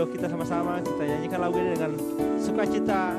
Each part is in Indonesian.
Video kita sama-sama, kita nyanyikan lagu ini dengan sukacita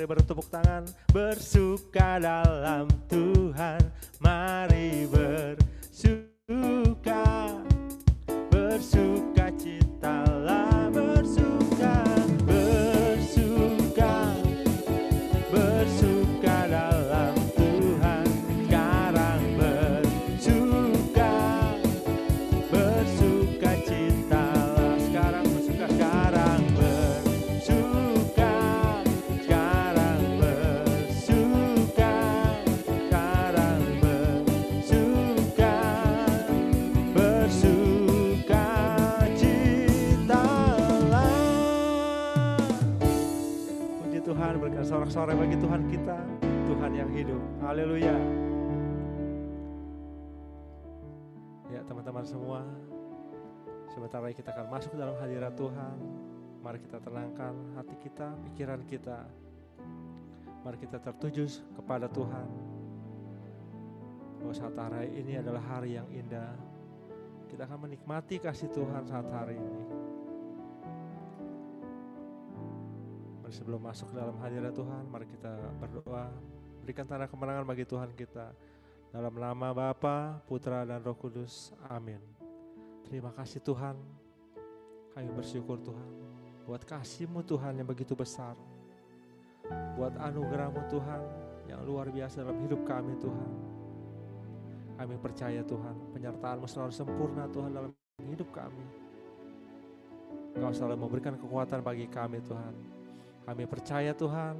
mari bertepuk tangan. Bersuka dalam Tuhan. Mari bersuka, bersuka Tuhan, berikan sorak-sorai bagi Tuhan kita, Tuhan yang hidup. Haleluya. Ya teman-teman semua, sebentar lagi kita akan masuk dalam hadirat Tuhan. Mari kita tenangkan hati kita, pikiran kita. Mari kita tertuju kepada Tuhan. Bahwa saat hari ini adalah hari yang indah. Kita akan menikmati kasih Tuhan saat hari ini. Sebelum masuk ke dalam hadirat Tuhan, mari kita berdoa. Berikan tanda kemenangan bagi Tuhan kita. Dalam nama Bapa, Putra, dan Roh Kudus. Amin. Terima kasih Tuhan. Kami bersyukur Tuhan. Buat kasih-Mu Tuhan yang begitu besar. Buat anugerah-Mu Tuhan yang luar biasa dalam hidup kami Tuhan. Kami percaya Tuhan, penyertaan-Mu selalu sempurna Tuhan dalam hidup kami. Engkau selalu memberikan kekuatan bagi kami Tuhan. Kami percaya Tuhan,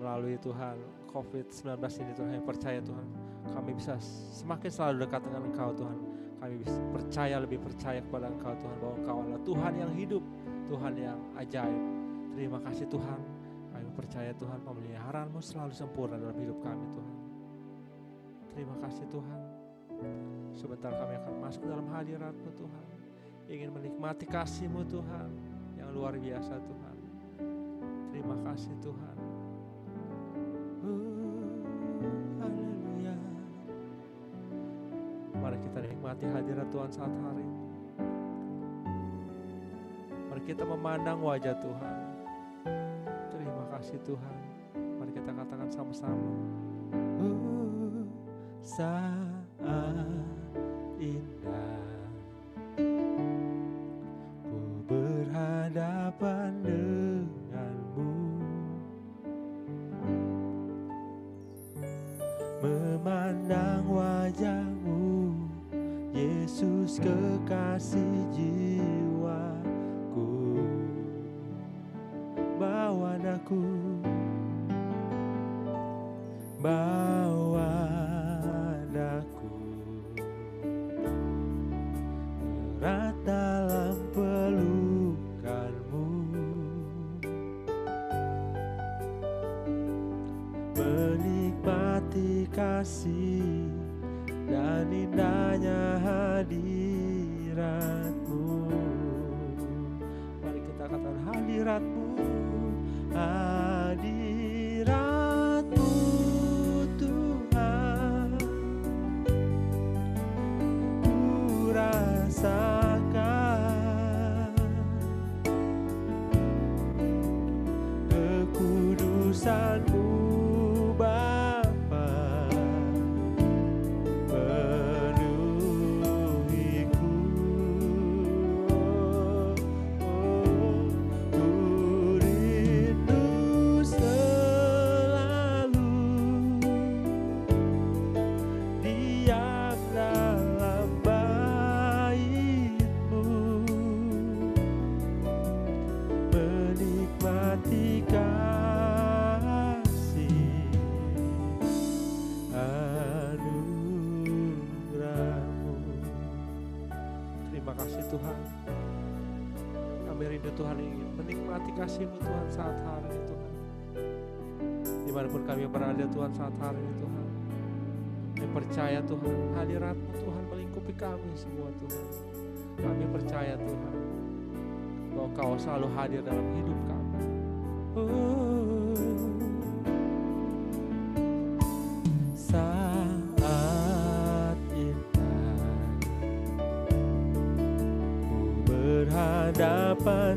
melalui Tuhan COVID-19 ini Tuhan, kami percaya Tuhan, kami bisa semakin selalu dekat dengan Engkau Tuhan. Kami bisa percaya, lebih percaya kepada Engkau Tuhan, bahwa Engkau adalah Tuhan yang hidup, Tuhan yang ajaib. Terima kasih Tuhan, kami percaya Tuhan, pemeliharaanmu selalu sempurna dalam hidup kami Tuhan. Terima kasih Tuhan. Sebentar kami akan masuk dalam hadirat-Mu Tuhan. Ingin menikmati kasih-Mu Tuhan luar biasa Tuhan. Terima kasih Tuhan. Uh, haleluya. Mari kita nikmati hadirat Tuhan saat hari ini. Mari kita memandang wajah Tuhan. Terima kasih Tuhan. Mari kita katakan sama-sama. Uh, saat indah di mana pun kami berada Tuhan saat hari ini Tuhan. Kami percaya Tuhan, hadiratmu Tuhan melingkupi kami semua Tuhan. Kami percaya Tuhan, bahwa kau selalu hadir dalam hidup kami. Oh. Saat indah, berhadapan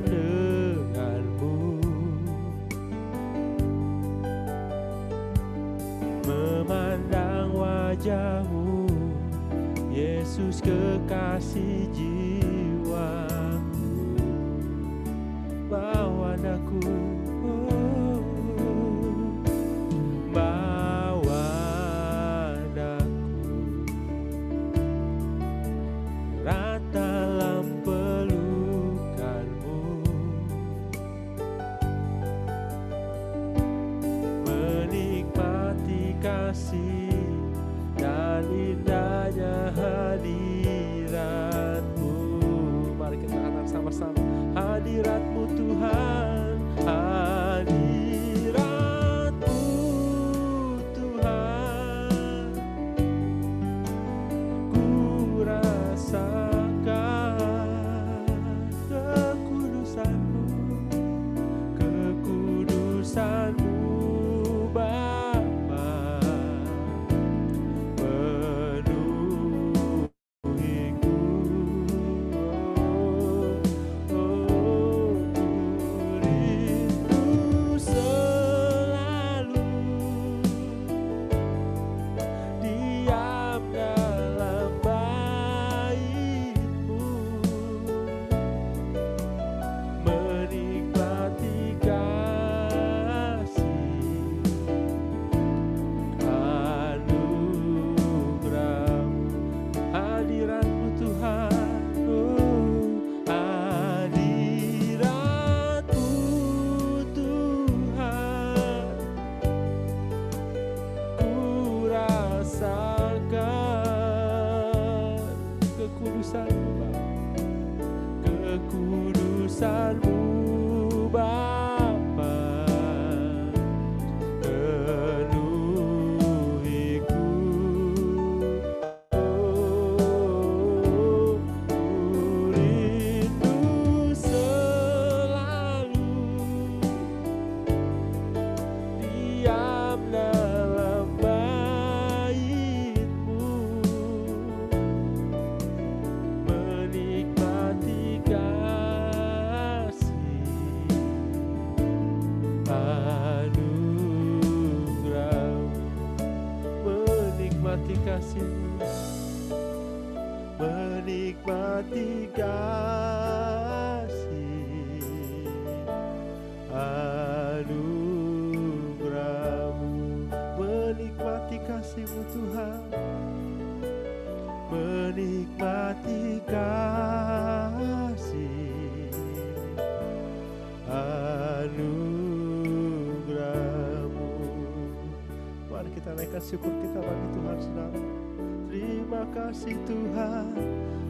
kasih Tuhan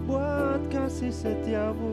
buat kasih setiamu.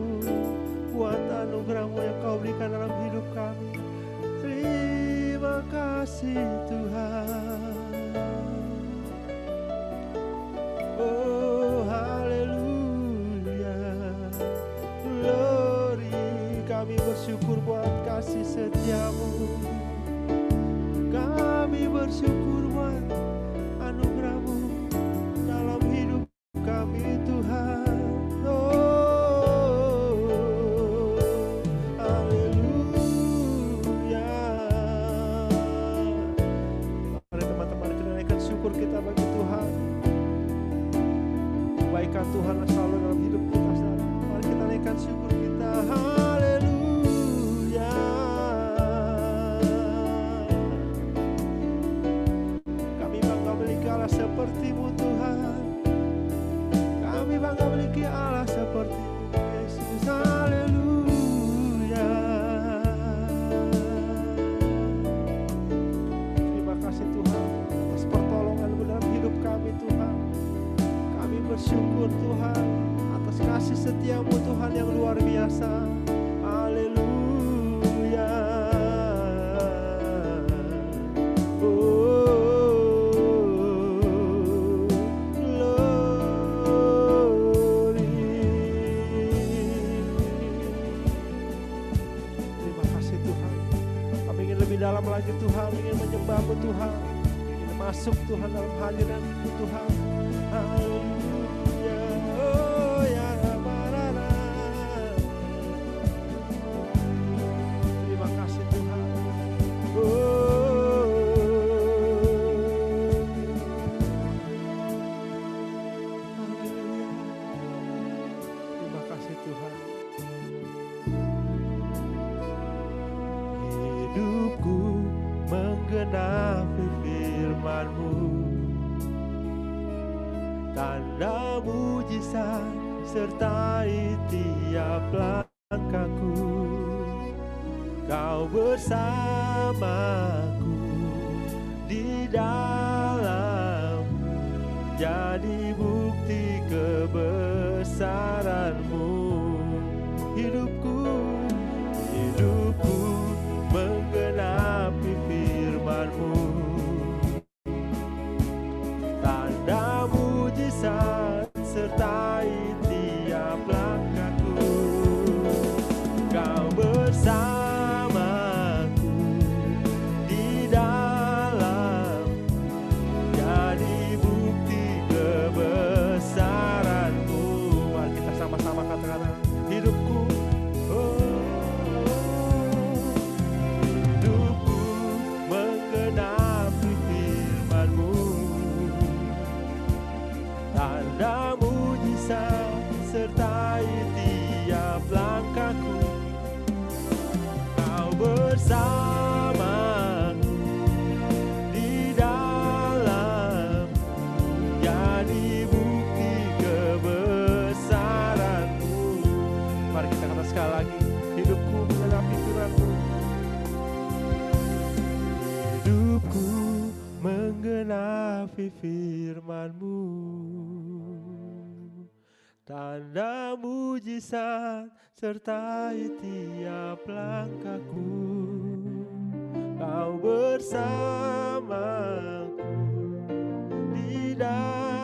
dalam jadi bukti kebesaran. tapi firmanmu. Tanda mujizat sertai tiap langkahku. Kau bersamaku di dalam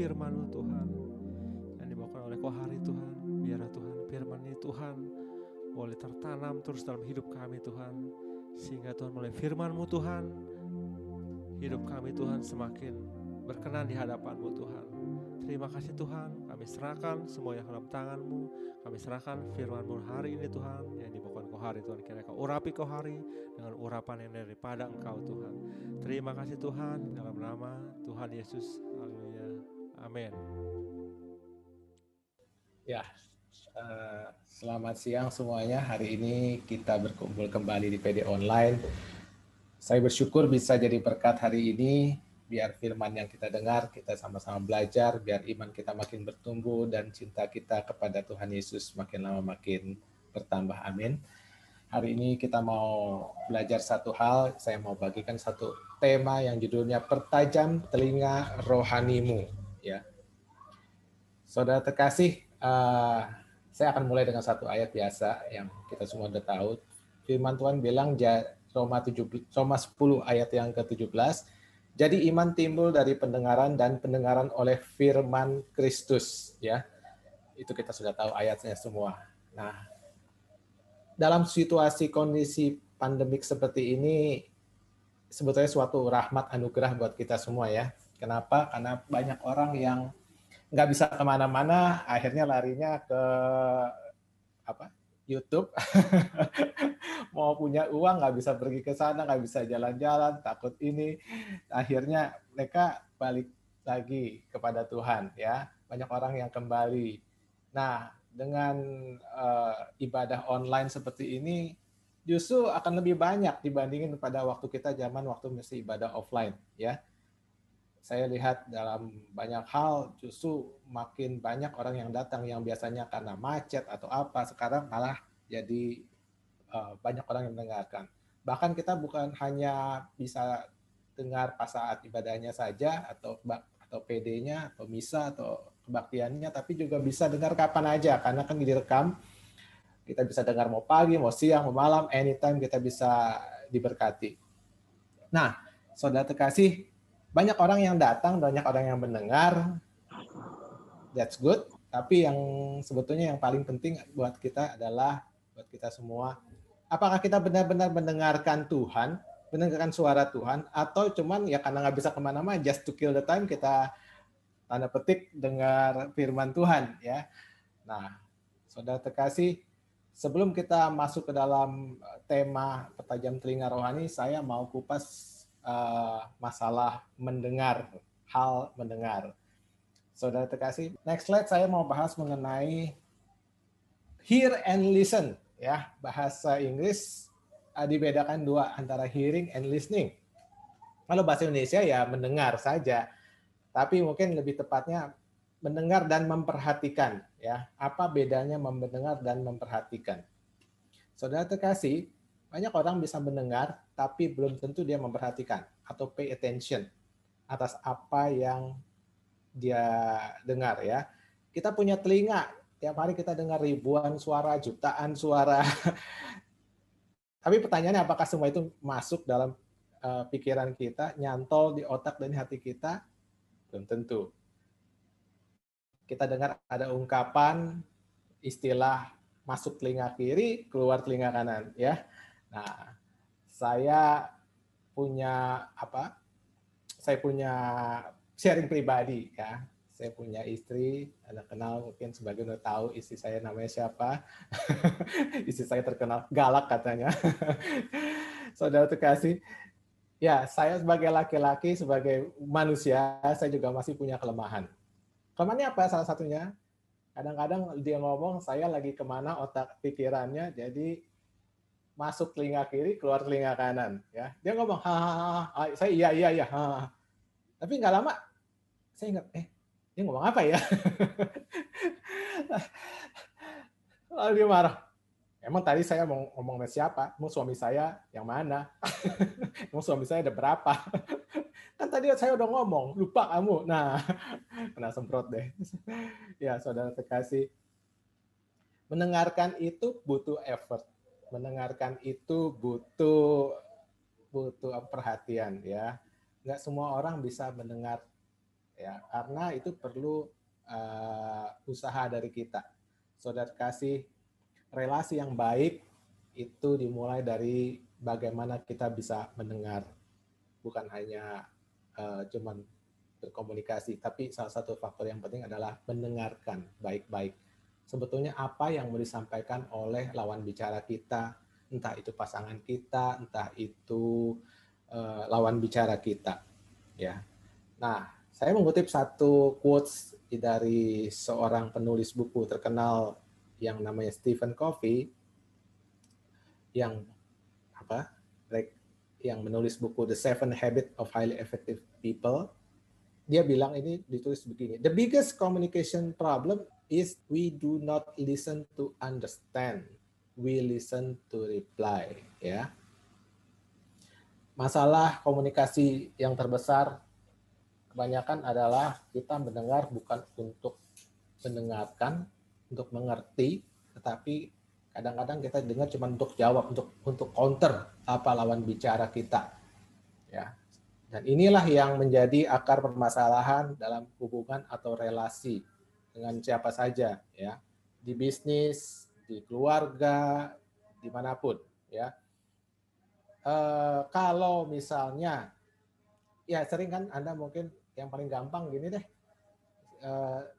firman-Mu Tuhan. Yang dibawakan oleh Kohari Tuhan. Biarlah Tuhan firman ini Tuhan boleh tertanam terus dalam hidup kami Tuhan. Sehingga Tuhan melalui firman-Mu Tuhan, hidup kami Tuhan semakin berkenan di hadapan-Mu Tuhan. Terima kasih Tuhan, kami serahkan semua yang dalam tangan-Mu, kami serahkan firman-Mu hari ini Tuhan, yang dibawakan kau hari Tuhan, kira kau urapi kau hari dengan urapan yang daripada Engkau Tuhan. Terima kasih Tuhan, dalam nama Tuhan Yesus, amin. Ya, uh, selamat siang semuanya. Hari ini kita berkumpul kembali di PD Online. Saya bersyukur bisa jadi berkat hari ini, biar firman yang kita dengar, kita sama-sama belajar, biar iman kita makin bertumbuh, dan cinta kita kepada Tuhan Yesus makin lama makin bertambah. Amin. Hari ini kita mau belajar satu hal, saya mau bagikan satu tema yang judulnya Pertajam Telinga Rohanimu. Ya, Saudara terkasih, uh, saya akan mulai dengan satu ayat biasa yang kita semua sudah tahu. Firman Tuhan bilang Roma 7 Roma 10 ayat yang ke-17. Jadi iman timbul dari pendengaran dan pendengaran oleh firman Kristus ya. Itu kita sudah tahu ayatnya semua. Nah, dalam situasi kondisi pandemik seperti ini sebetulnya suatu rahmat anugerah buat kita semua ya. Kenapa? Karena banyak orang yang nggak bisa ke mana-mana, akhirnya larinya ke apa YouTube. Mau punya uang nggak bisa pergi ke sana nggak bisa jalan-jalan takut ini. Akhirnya mereka balik lagi kepada Tuhan ya. Banyak orang yang kembali. Nah dengan uh, ibadah online seperti ini justru akan lebih banyak dibandingin pada waktu kita zaman waktu mesti ibadah offline ya saya lihat dalam banyak hal justru makin banyak orang yang datang yang biasanya karena macet atau apa sekarang malah jadi uh, banyak orang yang mendengarkan. Bahkan kita bukan hanya bisa dengar pas saat ibadahnya saja atau atau PD-nya atau misa atau kebaktiannya tapi juga bisa dengar kapan aja karena kan direkam kita bisa dengar mau pagi, mau siang, mau malam, anytime kita bisa diberkati. Nah, saudara terkasih, banyak orang yang datang, banyak orang yang mendengar. That's good. Tapi yang sebetulnya yang paling penting buat kita adalah buat kita semua, apakah kita benar-benar mendengarkan Tuhan, mendengarkan suara Tuhan, atau cuman ya karena nggak bisa ke mana-mana, just to kill the time kita tanda petik dengar firman Tuhan ya. Nah, saudara terkasih, sebelum kita masuk ke dalam tema pertajam telinga rohani, saya mau kupas uh, masalah mendengar, hal mendengar. Saudara terkasih, next slide saya mau bahas mengenai hear and listen. Ya, bahasa Inggris uh, dibedakan dua antara hearing and listening. Kalau bahasa Indonesia ya mendengar saja, tapi mungkin lebih tepatnya mendengar dan memperhatikan. Ya, apa bedanya mendengar dan memperhatikan? Saudara terkasih, banyak orang bisa mendengar, tapi belum tentu dia memperhatikan atau pay attention atas apa yang dia dengar ya. Kita punya telinga, tiap hari kita dengar ribuan suara, jutaan suara. tapi pertanyaannya apakah semua itu masuk dalam uh, pikiran kita, nyantol di otak dan hati kita? Belum tentu. Kita dengar ada ungkapan istilah masuk telinga kiri, keluar telinga kanan ya Nah, saya punya apa? Saya punya sharing pribadi ya. Saya punya istri, Anda kenal mungkin sebagian udah tahu istri saya namanya siapa. istri saya terkenal galak katanya. Saudara terkasih, ya saya sebagai laki-laki, sebagai manusia, saya juga masih punya kelemahan. Kelemahannya apa salah satunya? Kadang-kadang dia ngomong, saya lagi ke mana otak pikirannya, jadi masuk telinga kiri, keluar telinga kanan. Ya, dia ngomong, ha, saya iya iya iya. Tapi nggak lama, saya ingat, eh dia ngomong apa ya? Lalu dia marah. Emang tadi saya mau ngomong sama siapa? Emang suami saya yang mana? Emang suami saya ada berapa? kan tadi saya udah ngomong, lupa kamu. Nah, kena semprot deh. ya, saudara terkasih. Mendengarkan itu butuh effort. Mendengarkan itu butuh butuh perhatian ya. Nggak semua orang bisa mendengar ya, karena itu perlu uh, usaha dari kita. Saudara kasih relasi yang baik itu dimulai dari bagaimana kita bisa mendengar, bukan hanya uh, cuman berkomunikasi, tapi salah satu faktor yang penting adalah mendengarkan baik-baik. Sebetulnya apa yang mau disampaikan oleh lawan bicara kita, entah itu pasangan kita, entah itu uh, lawan bicara kita, ya. Nah, saya mengutip satu quotes dari seorang penulis buku terkenal yang namanya Stephen Covey yang apa? Yang menulis buku The Seven Habits of Highly Effective People. Dia bilang ini ditulis begini the biggest communication problem is we do not listen to understand we listen to reply ya masalah komunikasi yang terbesar kebanyakan adalah kita mendengar bukan untuk mendengarkan untuk mengerti, tetapi kadang-kadang kita dengar cuma untuk jawab, untuk untuk counter apa lawan bicara kita. Ya. Dan inilah yang menjadi akar permasalahan dalam hubungan atau relasi dengan siapa saja, ya. Di bisnis, di keluarga, di mana pun, ya. E, kalau misalnya, ya sering kan Anda mungkin yang paling gampang gini deh, e,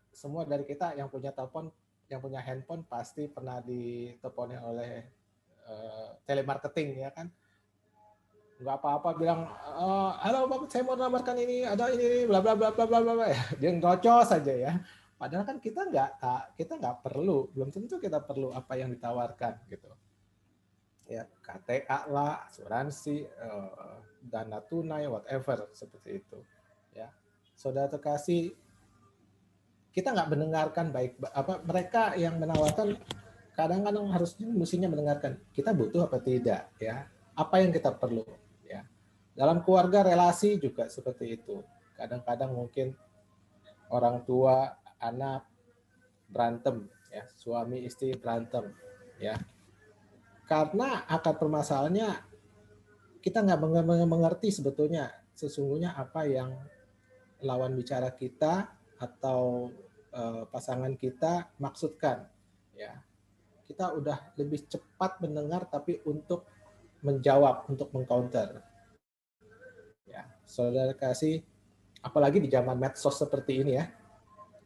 semua dari kita yang punya telepon yang punya handphone pasti pernah diteleponi oleh uh, telemarketing ya kan nggak apa-apa bilang halo bapak saya mau nawarkan ini ada ini bla bla bla bla bla bla dia ngocos saja ya padahal kan kita nggak kita nggak perlu belum tentu kita perlu apa yang ditawarkan gitu. Ya KTA lah asuransi uh, dana tunai whatever seperti itu ya. Saudara terkasih kita nggak mendengarkan baik apa mereka yang menawarkan kadang-kadang harus mestinya mendengarkan kita butuh apa tidak ya. Apa yang kita perlu ya. Dalam keluarga relasi juga seperti itu. Kadang-kadang mungkin orang tua anak berantem ya. Suami istri berantem ya. Karena akar permasalahannya kita nggak mengerti sebetulnya sesungguhnya apa yang lawan bicara kita atau uh, pasangan kita maksudkan ya. Kita udah lebih cepat mendengar tapi untuk menjawab untuk mengcounter. Ya saudara kasih apalagi di zaman medsos seperti ini ya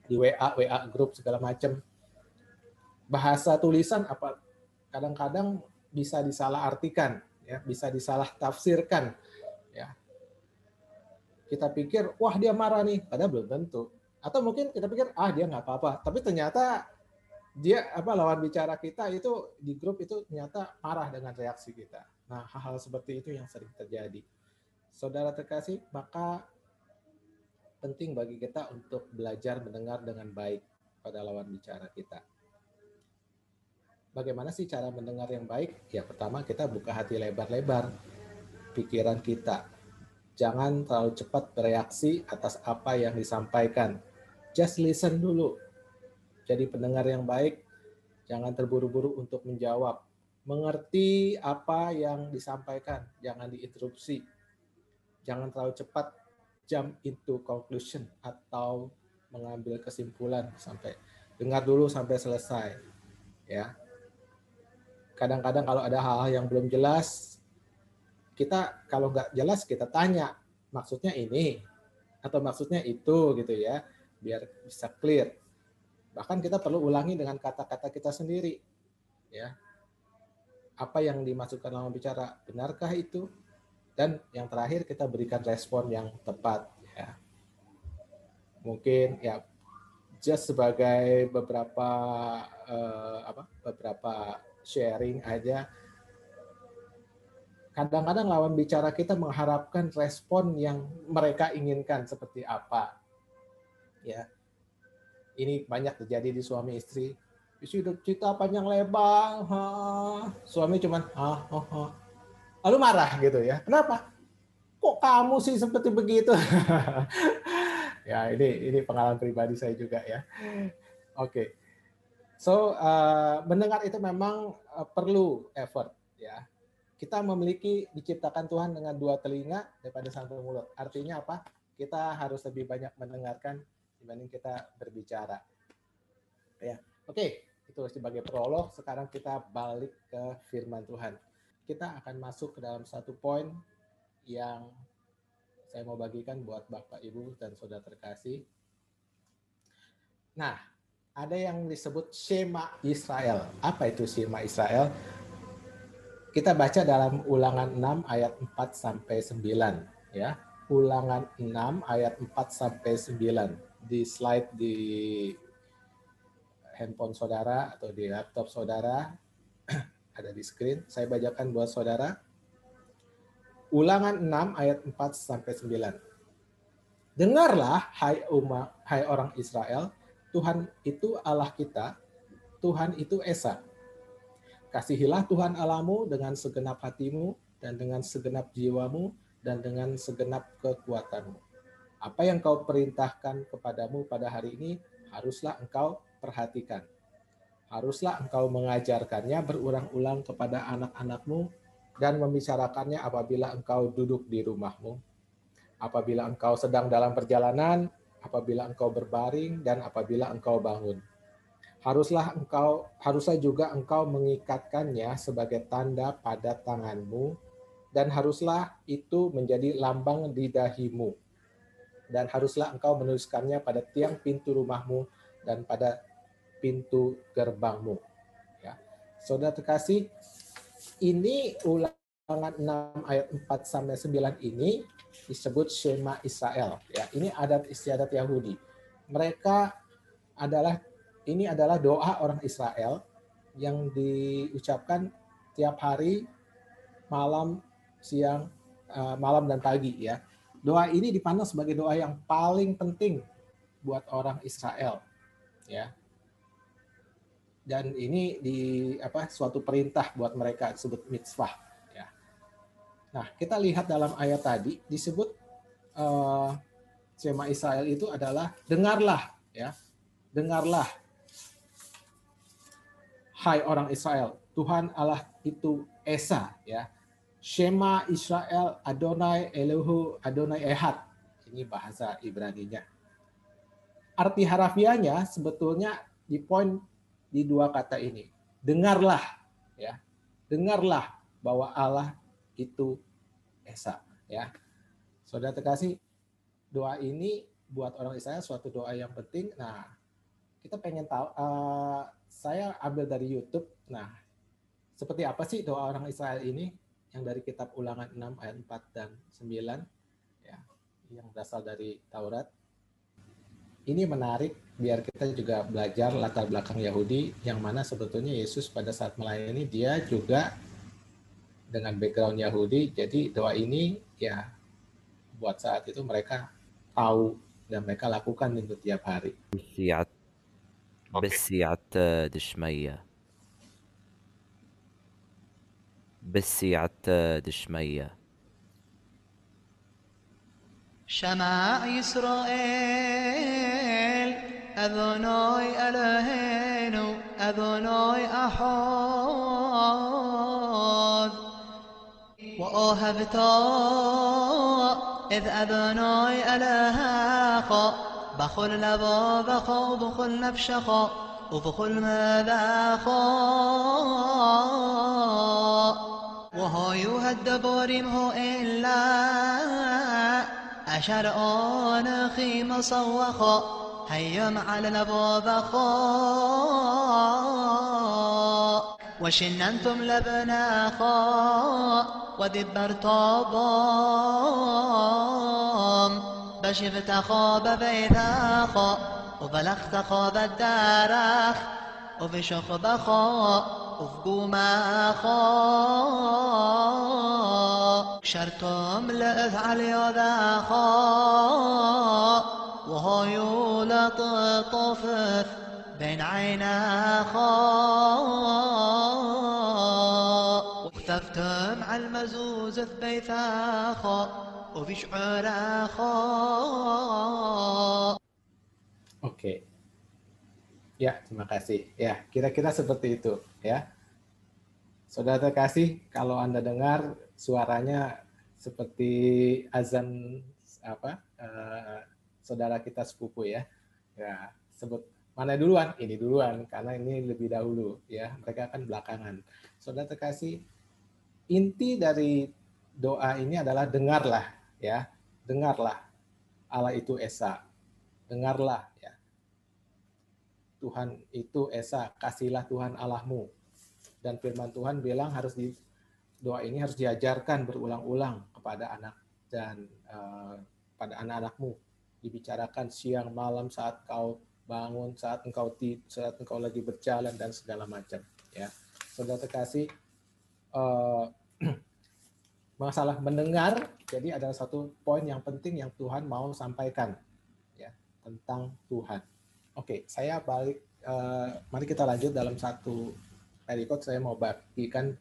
di WA WA grup segala macam bahasa tulisan apa kadang-kadang bisa disalahartikan ya bisa disalah tafsirkan ya. Kita pikir wah dia marah nih padahal belum tentu. Atau mungkin kita pikir ah dia nggak apa-apa. Tapi ternyata dia apa lawan bicara kita itu di grup itu ternyata marah dengan reaksi kita. Nah hal-hal seperti itu yang sering terjadi. Saudara terkasih maka penting bagi kita untuk belajar mendengar dengan baik pada lawan bicara kita bagaimana sih cara mendengar yang baik ya pertama kita buka hati lebar-lebar pikiran kita jangan terlalu cepat bereaksi atas apa yang disampaikan just listen dulu. Jadi pendengar yang baik, jangan terburu-buru untuk menjawab. Mengerti apa yang disampaikan, jangan diinterupsi. Jangan terlalu cepat jump into conclusion atau mengambil kesimpulan sampai dengar dulu sampai selesai. Ya. Kadang-kadang kalau ada hal-hal yang belum jelas, kita kalau nggak jelas kita tanya maksudnya ini atau maksudnya itu gitu ya biar bisa clear. Bahkan kita perlu ulangi dengan kata-kata kita sendiri. Ya. Apa yang dimasukkan dalam bicara, benarkah itu? Dan yang terakhir kita berikan respon yang tepat ya. Mungkin ya just sebagai beberapa uh, apa beberapa sharing aja kadang-kadang lawan bicara kita mengharapkan respon yang mereka inginkan seperti apa ya ini banyak terjadi di suami istri isi cerita panjang lebar ha. suami cuman ah oh, oh. Lalu marah gitu ya kenapa kok kamu sih seperti begitu ya ini ini pengalaman pribadi saya juga ya oke okay. so uh, mendengar itu memang uh, perlu effort ya kita memiliki diciptakan Tuhan dengan dua telinga daripada satu mulut. Artinya apa? Kita harus lebih banyak mendengarkan dibanding kita berbicara. Ya, oke, itu sebagai prolog. Sekarang kita balik ke firman Tuhan. Kita akan masuk ke dalam satu poin yang saya mau bagikan buat Bapak, Ibu, dan Saudara terkasih. Nah, ada yang disebut Shema Israel. Apa itu Shema Israel? Kita baca dalam Ulangan 6 ayat 4 sampai 9 ya. Ulangan 6 ayat 4 sampai 9 di slide di handphone saudara atau di laptop saudara ada di screen. Saya bacakan buat saudara. Ulangan 6 ayat 4 sampai 9. Dengarlah hai umat, hai orang Israel, Tuhan itu Allah kita, Tuhan itu Esa Kasihilah Tuhan Alamu dengan segenap hatimu dan dengan segenap jiwamu dan dengan segenap kekuatanmu. Apa yang kau perintahkan kepadamu pada hari ini haruslah engkau perhatikan. Haruslah engkau mengajarkannya berulang-ulang kepada anak-anakmu dan membicarakannya apabila engkau duduk di rumahmu, apabila engkau sedang dalam perjalanan, apabila engkau berbaring, dan apabila engkau bangun. Haruslah engkau haruslah juga engkau mengikatkannya sebagai tanda pada tanganmu dan haruslah itu menjadi lambang di dahimu. Dan haruslah engkau menuliskannya pada tiang pintu rumahmu dan pada pintu gerbangmu ya saudara terkasih ini ulangan 6 ayat 4 sampai 9 ini disebut Shema Israel ya ini adat istiadat Yahudi mereka adalah ini adalah doa orang Israel yang diucapkan tiap hari, malam, siang, eh, malam dan pagi ya. Doa ini dipandang sebagai doa yang paling penting buat orang Israel ya. Dan ini di apa suatu perintah buat mereka disebut mitzvah ya. Nah, kita lihat dalam ayat tadi disebut uh, Sema Israel itu adalah dengarlah ya. Dengarlah hai orang Israel, Tuhan Allah itu Esa ya. Shema Israel Adonai Elohu Adonai Ehad. Ini bahasa Ibrani-nya. Arti harafiahnya sebetulnya di poin di dua kata ini. Dengarlah ya. Dengarlah bahwa Allah itu Esa ya. Saudara terkasih, doa ini buat orang Israel suatu doa yang penting. Nah, kita pengen tahu uh, saya ambil dari YouTube. Nah, seperti apa sih doa orang Israel ini yang dari kitab Ulangan 6 ayat 4 dan 9 ya, yang berasal dari Taurat ini menarik biar kita juga belajar latar belakang Yahudi yang mana sebetulnya Yesus pada saat melayani dia juga dengan background Yahudi jadi doa ini ya buat saat itu mereka tahu dan mereka lakukan itu tiap hari. Besiat besiat eh, dishmaya. Besiat eh, dishmaya. شمع إسرائيل أذناي ألهينو أذناي أحاد وأهبتا إذ أذناي ألهاقا بخل لبا بخا وبخل نفشخا وبخل ماذا خا. وهاي هالدباريم هو إلا شرعنا أخي مصوخا هيم على الأبواب وشننتم لبنا خاء ودبر طابام بشفت خاب بيتا خاء وبلغت خاب الدارخ وفي شخب خاء. وفي شرطم ذا خا ذاخا وهو لطفث بين عينا خا وثفتم على المزوز بيثا خا وفي شعر خا أوكي ya terima kasih ya kira-kira seperti itu ya saudara kasih kalau anda dengar suaranya seperti azan apa? eh, saudara kita sepupu ya. Ya, sebut mana duluan? Ini duluan karena ini lebih dahulu ya. Mereka akan belakangan. Saudara terkasih, inti dari doa ini adalah dengarlah ya. Dengarlah Allah itu Esa. Dengarlah ya. Tuhan itu Esa, kasihlah Tuhan Allahmu. Dan firman Tuhan bilang harus di doa ini harus diajarkan berulang-ulang kepada anak dan eh, pada anak-anakmu. Dibicarakan siang malam saat kau bangun saat engkau saat engkau lagi berjalan dan segala macam ya. Saudara terkasih eh, masalah mendengar jadi adalah satu poin yang penting yang Tuhan mau sampaikan ya tentang Tuhan. Oke saya balik eh, mari kita lanjut dalam satu perikop saya mau bagikan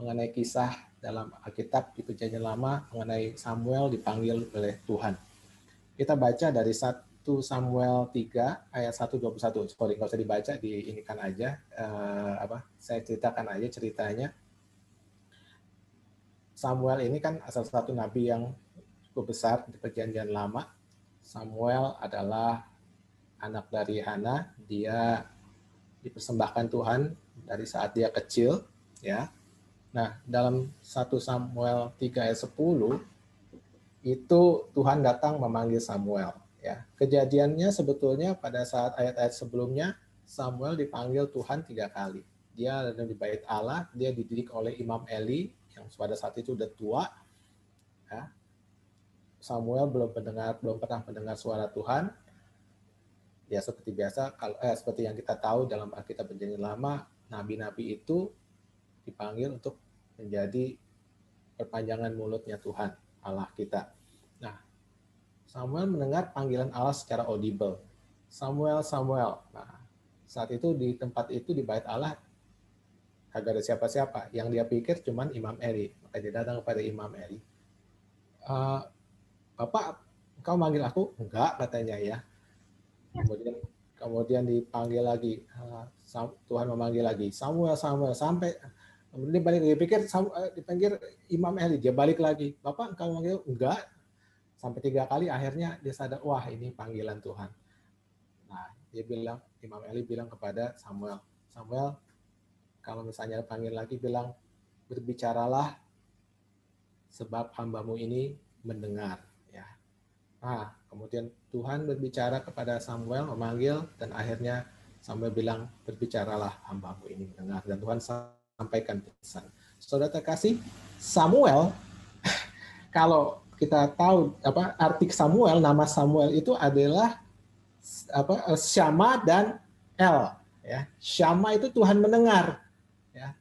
mengenai kisah dalam Alkitab di Perjanjian Lama mengenai Samuel dipanggil oleh Tuhan. Kita baca dari 1 Samuel 3 ayat 121. Sorry, nggak usah dibaca, diinikan aja. Eh, apa? Saya ceritakan aja ceritanya. Samuel ini kan salah satu nabi yang cukup besar di Perjanjian Lama. Samuel adalah anak dari Hana. Dia dipersembahkan Tuhan dari saat dia kecil, ya. Nah, dalam 1 Samuel 3 ayat 10 itu Tuhan datang memanggil Samuel, ya. Kejadiannya sebetulnya pada saat ayat-ayat sebelumnya Samuel dipanggil Tuhan tiga kali. Dia ada di bait Allah, dia dididik oleh Imam Eli yang pada saat itu udah tua. Ya. Samuel belum mendengar, belum pernah mendengar suara Tuhan. Ya seperti biasa, kalau eh, seperti yang kita tahu dalam Alkitab Perjanjian Lama, nabi-nabi itu dipanggil untuk menjadi perpanjangan mulutnya Tuhan Allah kita. Nah, Samuel mendengar panggilan Allah secara audible. Samuel, Samuel. Nah, saat itu di tempat itu di bait Allah kagak ada siapa-siapa. Yang dia pikir cuman Imam Eri. Maka dia datang kepada Imam Eri. "Eh, Bapak, kau manggil aku? Enggak, katanya ya. Kemudian kemudian dipanggil lagi. "Eh, Tuhan memanggil lagi. Samuel, Samuel. Sampai kemudian dia balik lagi. Pikir eh, dipanggil Imam Eli. Dia balik lagi. Bapak, engkau manggil? Enggak. Sampai tiga kali akhirnya dia sadar, wah ini panggilan Tuhan. Nah, dia bilang, Imam Eli bilang kepada Samuel, Samuel, kalau misalnya panggil lagi bilang, berbicaralah sebab hambamu ini mendengar. Ya. Nah, kemudian Tuhan berbicara kepada Samuel, memanggil, dan akhirnya Samuel bilang, berbicaralah hambamu ini mendengar. Dan Tuhan sampaikan pesan. Saudara terkasih, Samuel, kalau kita tahu apa arti Samuel, nama Samuel itu adalah apa Syama dan El ya. Syama itu Tuhan mendengar ya.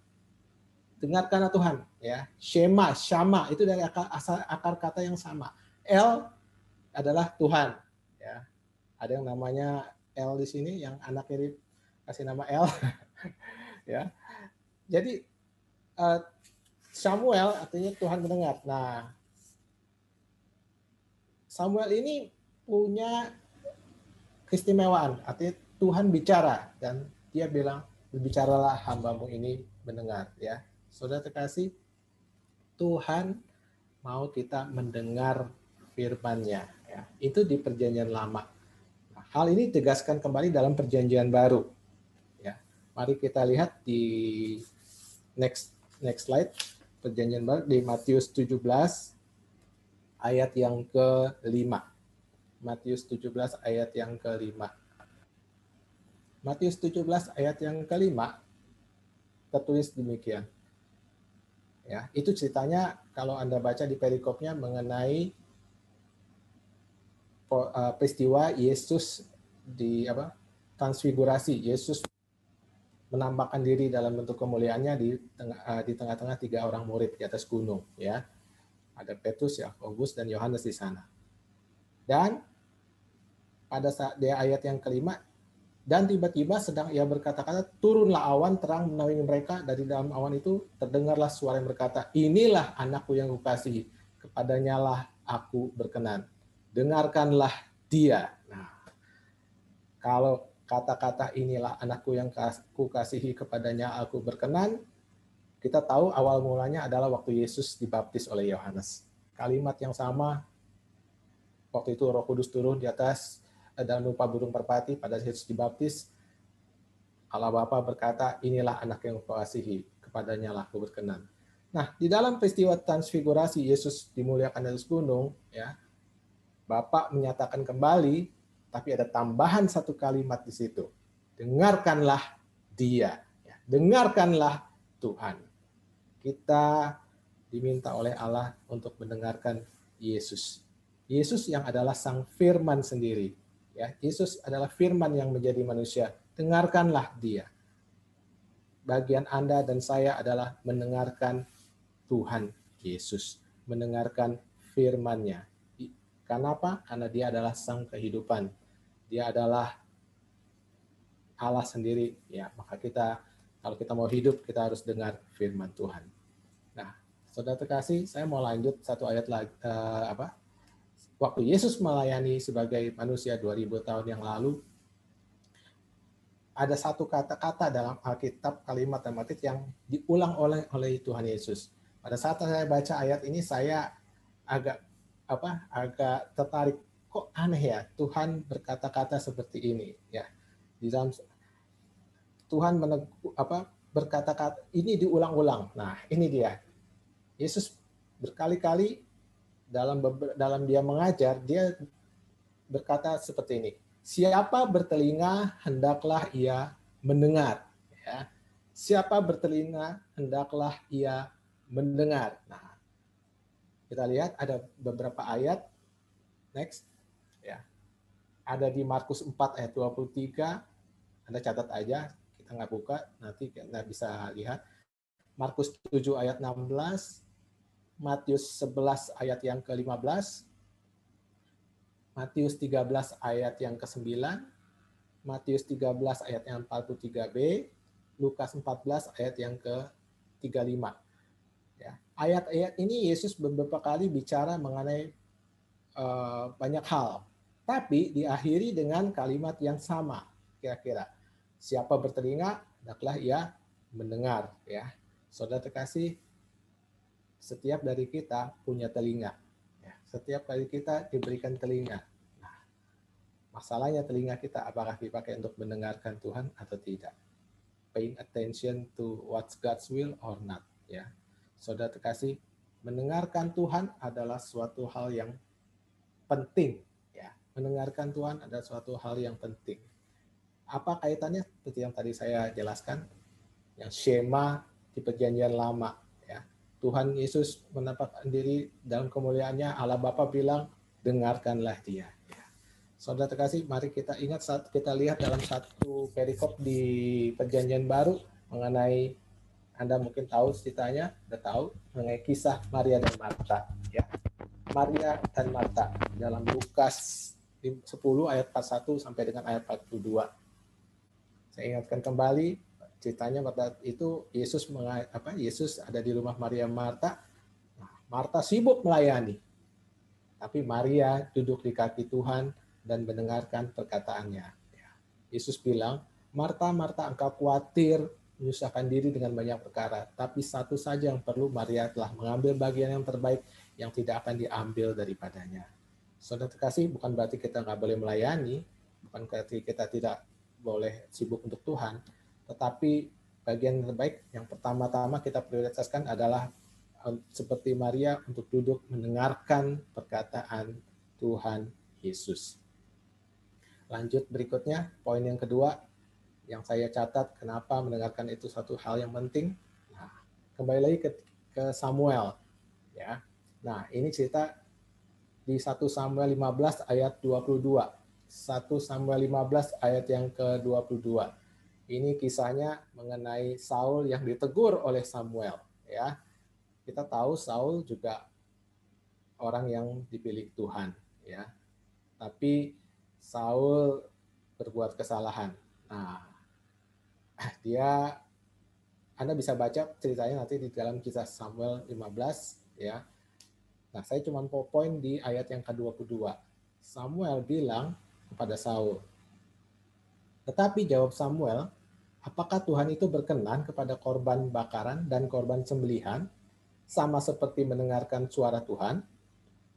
Dengarkanlah Tuhan ya. Shema, Syama itu dari akar, asal, akar kata yang sama. El adalah Tuhan ya. Ada yang namanya El di sini yang anak ini kasih nama El ya. Jadi eh, Samuel artinya Tuhan mendengar. Nah, Samuel ini punya keistimewaan, artinya Tuhan bicara dan dia bilang berbicaralah hambamu ini mendengar ya. Saudara terkasih, Tuhan mau kita mendengar firman-Nya ya. Itu di perjanjian lama. Nah, hal ini tegaskan kembali dalam perjanjian baru. Ya. Mari kita lihat di next next slide perjanjian baru di Matius 17 ayat yang ke-5. Matius 17 ayat yang ke-5. Matius 17 ayat yang ke-5 tertulis demikian. Ya, itu ceritanya kalau Anda baca di perikopnya mengenai eh, peristiwa Yesus di apa? transfigurasi. Yesus menampakkan diri dalam bentuk kemuliaannya di tengah eh, di tengah-tengah tiga orang murid di atas gunung ya. Ada Petrus, Yakobus dan Yohanes di sana. Dan pada saat dia ayat yang kelima Dan tiba-tiba sedang ia berkata-kata, turunlah awan terang menaungi mereka. Dari dalam awan itu terdengarlah suara yang berkata, inilah anakku yang kukasihi, kepadanya lah aku berkenan. Dengarkanlah dia. Nah, kalau kata-kata inilah anakku yang kukasihi kepadanya aku berkenan, kita tahu awal mulanya adalah waktu Yesus dibaptis oleh Yohanes. Kalimat yang sama, waktu itu roh kudus turun di atas dalam rupa burung perpati pada Yesus dibaptis, Allah Bapa berkata, inilah anak yang kukasihi, kepadanya lah aku berkenan. Nah, di dalam peristiwa transfigurasi Yesus dimuliakan dari gunung, ya, Bapak menyatakan kembali, tapi ada tambahan satu kalimat di situ. Dengarkanlah dia. Ya, dengarkanlah Tuhan. Kita diminta oleh Allah untuk mendengarkan Yesus. Yesus yang adalah sang firman sendiri. Ya, Yesus adalah firman yang menjadi manusia. Dengarkanlah dia. Bagian Anda dan saya adalah mendengarkan Tuhan Yesus, mendengarkan firman-Nya. Kenapa? Karena dia adalah sang kehidupan. Dia adalah Allah sendiri. Ya, maka kita kalau kita mau hidup, kita harus dengar firman Tuhan. Nah, saudara terkasih, saya mau lanjut satu ayat lagi uh, apa? waktu Yesus melayani sebagai manusia 2000 tahun yang lalu, ada satu kata-kata dalam Alkitab kalimat tematik yang diulang oleh oleh Tuhan Yesus. Pada saat saya baca ayat ini saya agak apa agak tertarik kok aneh ya Tuhan berkata-kata seperti ini ya. Di dalam Tuhan menegu, apa berkata-kata ini diulang-ulang. Nah, ini dia. Yesus berkali-kali dalam dalam dia mengajar dia berkata seperti ini siapa bertelinga hendaklah ia mendengar. Ya. Siapa bertelinga hendaklah ia mendengar. Nah kita lihat ada beberapa ayat. Next ada di Markus 4 ayat 23 Anda catat aja kita nggak buka nanti kita bisa lihat. Markus 7 ayat 16 Matius 11 ayat yang ke-15, Matius 13 ayat yang ke-9, Matius 13 ayat yang 43b, Lukas 14 ayat yang ke-35. Ya, ayat-ayat ini Yesus beberapa kali bicara mengenai uh, banyak hal, tapi diakhiri dengan kalimat yang sama kira-kira. Siapa bertelinga, hendaklah ia mendengar ya. Saudara terkasih, setiap dari kita punya telinga. Ya, setiap dari kita diberikan telinga. Nah, masalahnya telinga kita apakah dipakai untuk mendengarkan Tuhan atau tidak? Paying attention to what's God's will or not. Ya, saudara terkasih, mendengarkan Tuhan adalah suatu hal yang penting. Ya, mendengarkan Tuhan adalah suatu hal yang penting. Apa kaitannya? Seperti yang tadi saya jelaskan, yang Shema di perjanjian lama Tuhan Yesus menampakkan diri dalam kemuliaannya, Allah Bapa bilang, dengarkanlah dia. Ya. Saudara terkasih, mari kita ingat saat kita lihat dalam satu perikop di perjanjian baru mengenai Anda mungkin tahu ceritanya, sudah tahu mengenai kisah Maria dan Marta. Ya. Maria dan Marta dalam Lukas 10 ayat 41 sampai dengan ayat 42. Saya ingatkan kembali ceritanya pada itu Yesus apa Yesus ada di rumah Maria Marta. Nah, Marta sibuk melayani. Tapi Maria duduk di kaki Tuhan dan mendengarkan perkataannya. Ya. Yesus bilang, Marta, Marta, engkau khawatir menyusahkan diri dengan banyak perkara. Tapi satu saja yang perlu Maria telah mengambil bagian yang terbaik yang tidak akan diambil daripadanya. Saudara terkasih, bukan berarti kita nggak boleh melayani, bukan berarti kita tidak boleh sibuk untuk Tuhan, tetapi bagian terbaik yang pertama-tama kita prioritaskan adalah um, seperti Maria untuk duduk mendengarkan perkataan Tuhan Yesus. Lanjut berikutnya, poin yang kedua yang saya catat kenapa mendengarkan itu satu hal yang penting. Nah, kembali lagi ke, ke Samuel ya. Nah, ini cerita di 1 Samuel 15 ayat 22. 1 Samuel 15 ayat yang ke-22. Ini kisahnya mengenai Saul yang ditegur oleh Samuel. Ya, kita tahu Saul juga orang yang dipilih Tuhan. Ya, tapi Saul berbuat kesalahan. Nah, dia Anda bisa baca ceritanya nanti di dalam kisah Samuel 15 ya. Nah, saya cuma poin di ayat yang ke-22. Samuel bilang kepada Saul, tetapi jawab Samuel, apakah Tuhan itu berkenan kepada korban bakaran dan korban sembelihan sama seperti mendengarkan suara Tuhan?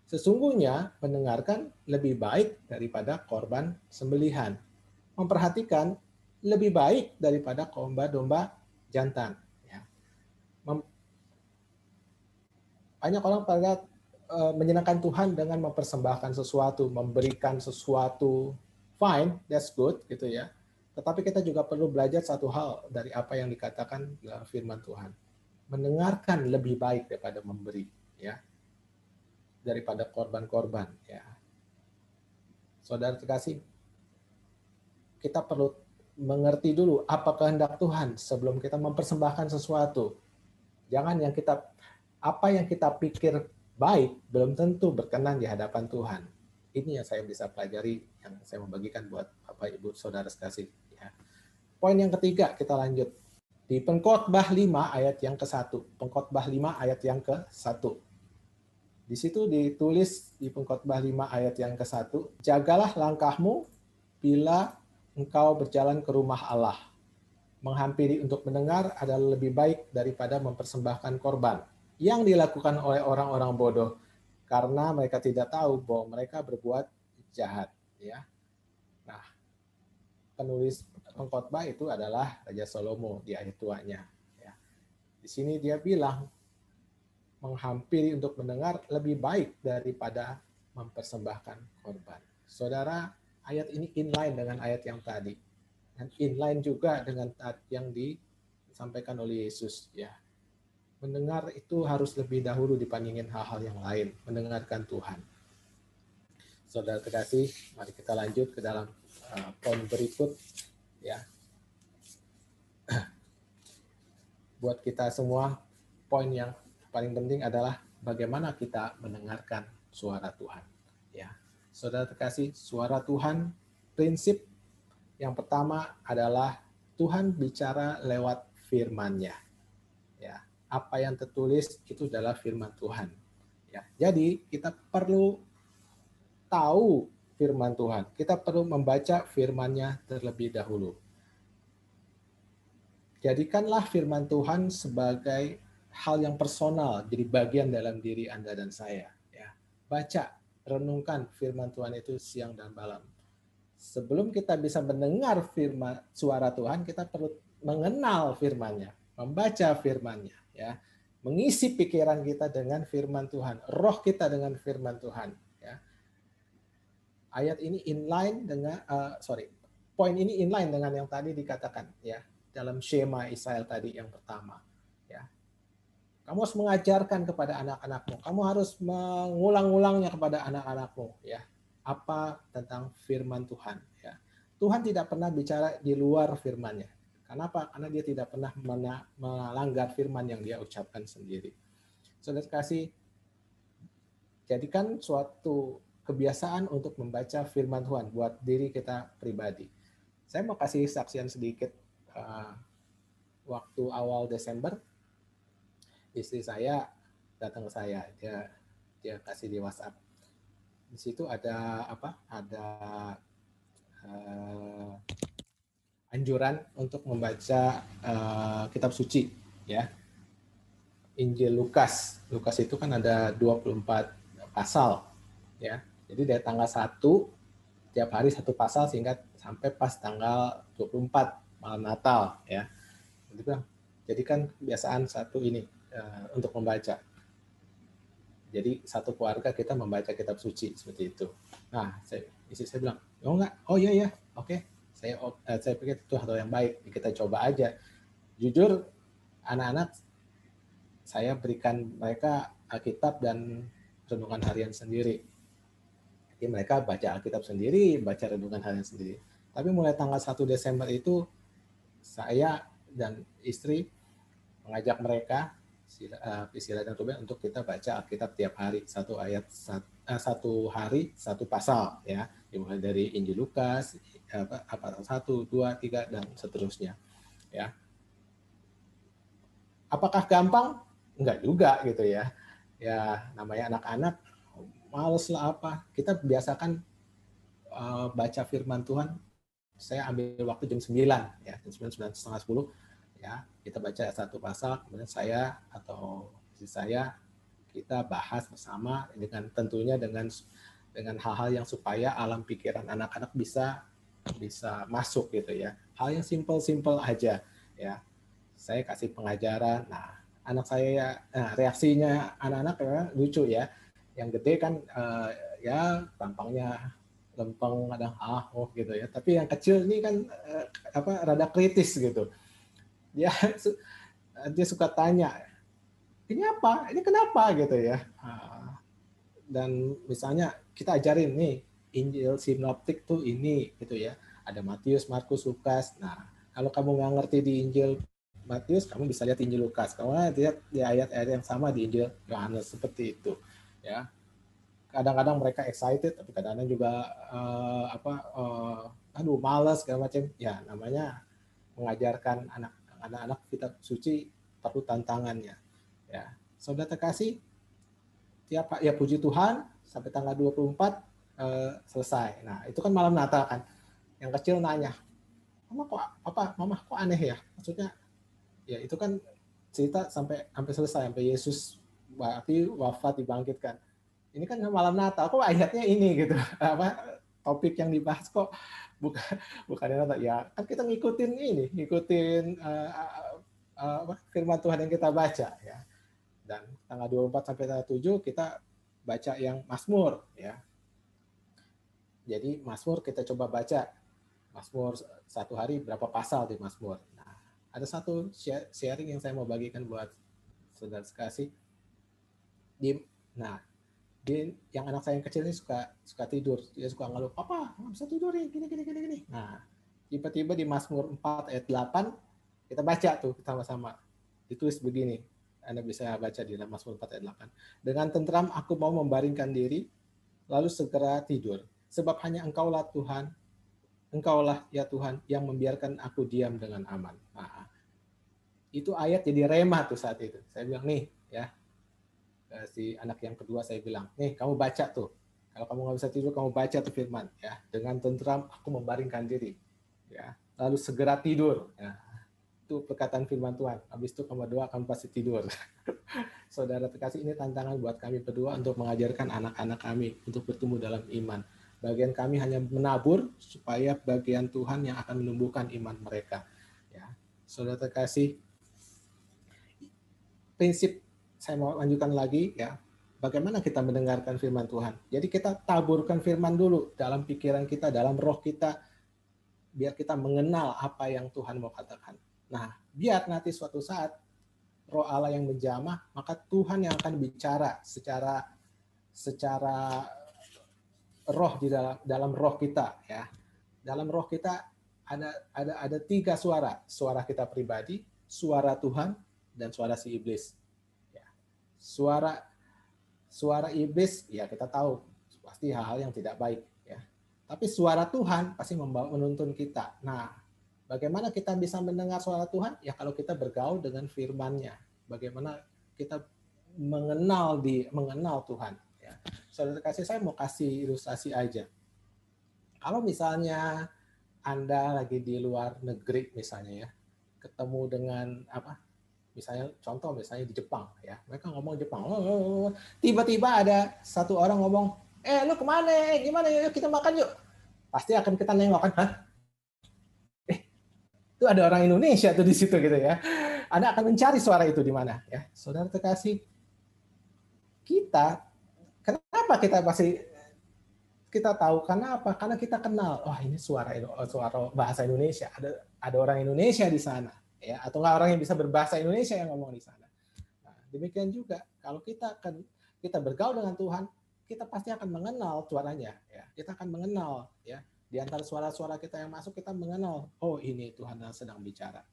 Sesungguhnya mendengarkan lebih baik daripada korban sembelihan. Memperhatikan lebih baik daripada domba-domba jantan. Ya. Banyak orang pada uh, menyenangkan Tuhan dengan mempersembahkan sesuatu, memberikan sesuatu, fine, that's good, gitu ya. Tetapi kita juga perlu belajar satu hal dari apa yang dikatakan firman Tuhan. Mendengarkan lebih baik daripada memberi, ya daripada korban-korban ya. Saudara terkasih, kita perlu mengerti dulu apa kehendak Tuhan sebelum kita mempersembahkan sesuatu. Jangan yang kita apa yang kita pikir baik belum tentu berkenan di hadapan Tuhan. Ini yang saya bisa pelajari yang saya membagikan buat Bapak Ibu Saudara sekasih ya. Poin yang ketiga kita lanjut. Di Pengkhotbah 5 ayat yang ke-1. Pengkhotbah 5 ayat yang ke-1 di situ ditulis di pengkhotbah 5 ayat yang ke-1, jagalah langkahmu bila engkau berjalan ke rumah Allah. Menghampiri untuk mendengar adalah lebih baik daripada mempersembahkan korban yang dilakukan oleh orang-orang bodoh karena mereka tidak tahu bahwa mereka berbuat jahat, ya. Nah, penulis pengkhotbah itu adalah Raja Salomo di ayat tuanya, ya. Di sini dia bilang menghampiri untuk mendengar lebih baik daripada mempersembahkan korban. Saudara, ayat ini inline dengan ayat yang tadi. Dan inline juga dengan yang disampaikan oleh Yesus. ya Mendengar itu harus lebih dahulu dibandingin hal-hal yang lain. Mendengarkan Tuhan. Saudara terkasih, mari kita lanjut ke dalam uh, poin berikut. ya Buat kita semua, poin yang paling penting adalah bagaimana kita mendengarkan suara Tuhan. Ya, saudara terkasih, suara Tuhan prinsip yang pertama adalah Tuhan bicara lewat firman-Nya. Apa yang tertulis itu adalah firman Tuhan. Ya, jadi kita perlu tahu firman Tuhan. Kita perlu membaca firman-Nya terlebih dahulu. Jadikanlah firman Tuhan sebagai hal yang personal jadi bagian dalam diri Anda dan saya. Ya. Baca, renungkan firman Tuhan itu siang dan malam. Sebelum kita bisa mendengar firman suara Tuhan, kita perlu mengenal firman-Nya, membaca firman-Nya, ya. Mengisi pikiran kita dengan firman Tuhan, roh kita dengan firman Tuhan, ya. Ayat ini inline dengan uh, sorry, poin ini inline dengan yang tadi dikatakan ya dalam Shema Israel tadi yang pertama kamu harus mengajarkan kepada anak-anakmu. Kamu harus mengulang-ulangnya kepada anak-anakmu ya. Apa tentang firman Tuhan ya. Tuhan tidak pernah bicara di luar firman-Nya. Kenapa? Karena dia tidak pernah melanggar firman yang dia ucapkan sendiri. Saudara kasih jadikan suatu kebiasaan untuk membaca firman Tuhan buat diri kita pribadi. Saya mau kasih saksian sedikit uh, waktu awal Desember istri saya datang ke saya dia dia kasih di WhatsApp di situ ada apa ada uh, anjuran untuk membaca uh, kitab suci ya Injil Lukas Lukas itu kan ada 24 pasal ya jadi dari tanggal 1 tiap hari satu pasal sehingga sampai pas tanggal 24 malam Natal ya jadi kan kebiasaan satu ini uh, untuk membaca. Jadi satu keluarga kita membaca kitab suci seperti itu. Nah, saya, istri saya bilang, oh enggak, oh iya ya, oke, okay. Saya uh, saya pikir itu hal yang baik, kita coba aja. Jujur, anak-anak saya berikan mereka Alkitab dan renungan harian sendiri. Jadi mereka baca Alkitab sendiri, baca renungan harian sendiri. Tapi mulai tanggal 1 Desember itu saya dan istri mengajak mereka uh, Priscilla dan Ruben untuk kita baca Alkitab tiap hari satu ayat satu, uh, satu hari satu pasal ya dimulai dari Injil Lukas apa, satu, dua, tiga dan seterusnya. Ya. Apakah gampang? Enggak juga gitu ya. Ya namanya anak-anak males lah apa. Kita biasakan uh, baca firman Tuhan. Saya ambil waktu jam 9 ya, jam 9, 9 setengah 10 ya. Kita baca satu pasal, kemudian saya atau istri saya kita bahas bersama dengan tentunya dengan dengan hal-hal yang supaya alam pikiran anak-anak bisa bisa masuk gitu ya. Hal yang simple-simple aja ya. Saya kasih pengajaran. Nah, anak saya ya nah, reaksinya anak-anak ya lucu ya. Yang gede kan uh, ya tampangnya lempeng ada ah oh gitu ya. Tapi yang kecil ini kan uh, apa rada kritis gitu. Dia dia suka tanya, ini apa? Ini kenapa gitu ya? Ah, dan misalnya kita ajarin nih Injil sinoptik tuh ini gitu ya. Ada Matius, Markus, Lukas. Nah, kalau kamu nggak ngerti di Injil Matius, kamu bisa lihat Injil Lukas. Kamu lihat di ayat-ayat yang sama di Injil Yohanes seperti itu. Ya, kadang-kadang mereka excited, tapi kadang-kadang juga uh, apa, uh, aduh malas segala macam. Ya, namanya mengajarkan anak anak-anak kita suci perlu tantangannya. Ya, saudara terkasih, tiap ya puji Tuhan sampai tanggal 24 eh, selesai. Nah, itu kan malam Natal kan. Yang kecil nanya, "Mama kok apa? Mama kok aneh ya?" Maksudnya ya itu kan cerita sampai sampai selesai sampai Yesus berarti wafat dibangkitkan. Ini kan malam Natal, kok ayatnya ini gitu. Apa topik yang dibahas kok bukan bukan Natal. Ya, kan kita ngikutin ini, ngikutin uh, uh, firman Tuhan yang kita baca ya. Dan tanggal 24 sampai tanggal 7 kita baca yang Mazmur ya. Jadi Mazmur kita coba baca Mazmur satu hari berapa pasal di Mazmur. Nah, ada satu sharing yang saya mau bagikan buat saudara sekasih. Di, nah, di, yang anak saya yang kecil ini suka suka tidur, dia suka ngeluh, "Papa, nggak bisa tidur nih, gini gini gini gini." Nah, tiba-tiba di Mazmur 4 ayat 8 kita baca tuh sama-sama. Ditulis begini, anda bisa baca di dalam Mazmur 4 ayat 8. Dengan tentram aku mau membaringkan diri, lalu segera tidur. Sebab hanya engkaulah Tuhan, engkaulah ya Tuhan yang membiarkan aku diam dengan aman. Nah, itu ayat jadi remah tuh saat itu. Saya bilang, nih ya, si anak yang kedua saya bilang, nih kamu baca tuh. Kalau kamu nggak bisa tidur, kamu baca tuh firman. ya Dengan tentram aku membaringkan diri. ya Lalu segera tidur. Ya itu perkataan firman Tuhan. Habis itu kamu doa kamu pasti tidur. Saudara terkasih ini tantangan buat kami berdua untuk mengajarkan anak-anak kami untuk bertumbuh dalam iman. Bagian kami hanya menabur supaya bagian Tuhan yang akan menumbuhkan iman mereka. Ya, saudara terkasih, prinsip saya mau lanjutkan lagi ya. Bagaimana kita mendengarkan firman Tuhan? Jadi kita taburkan firman dulu dalam pikiran kita, dalam roh kita, biar kita mengenal apa yang Tuhan mau katakan. Nah, biar nanti suatu saat roh Allah yang menjamah, maka Tuhan yang akan bicara secara secara roh di dalam dalam roh kita ya. Dalam roh kita ada ada ada tiga suara, suara kita pribadi, suara Tuhan dan suara si iblis. Ya. Suara suara iblis ya kita tahu pasti hal-hal yang tidak baik ya. Tapi suara Tuhan pasti membawa menuntun kita. Nah, Bagaimana kita bisa mendengar suara Tuhan? Ya kalau kita bergaul dengan firman-Nya. Bagaimana kita mengenal di mengenal Tuhan. Saudara kasih saya mau kasih ilustrasi aja. Kalau misalnya Anda lagi di luar negeri misalnya ya, ketemu dengan apa? Misalnya contoh misalnya di Jepang ya, mereka ngomong Jepang. Oh, oh, oh. Tiba-tiba ada satu orang ngomong, eh lu ke mana? Gimana? Yuk kita makan yuk. Pasti akan kita nengok kan, Hah? itu ada orang Indonesia tuh di situ gitu ya. Anda akan mencari suara itu di mana ya. Saudara terkasih, kita kenapa kita pasti kita tahu karena apa? Karena kita kenal, wah ini suara suara bahasa Indonesia. Ada ada orang Indonesia di sana, ya atau nggak orang yang bisa berbahasa Indonesia yang ngomong di sana. Nah, demikian juga kalau kita akan kita bergaul dengan Tuhan, kita pasti akan mengenal suaranya, ya. Kita akan mengenal, ya di antara suara-suara kita yang masuk kita mengenal oh ini Tuhan yang sedang bicara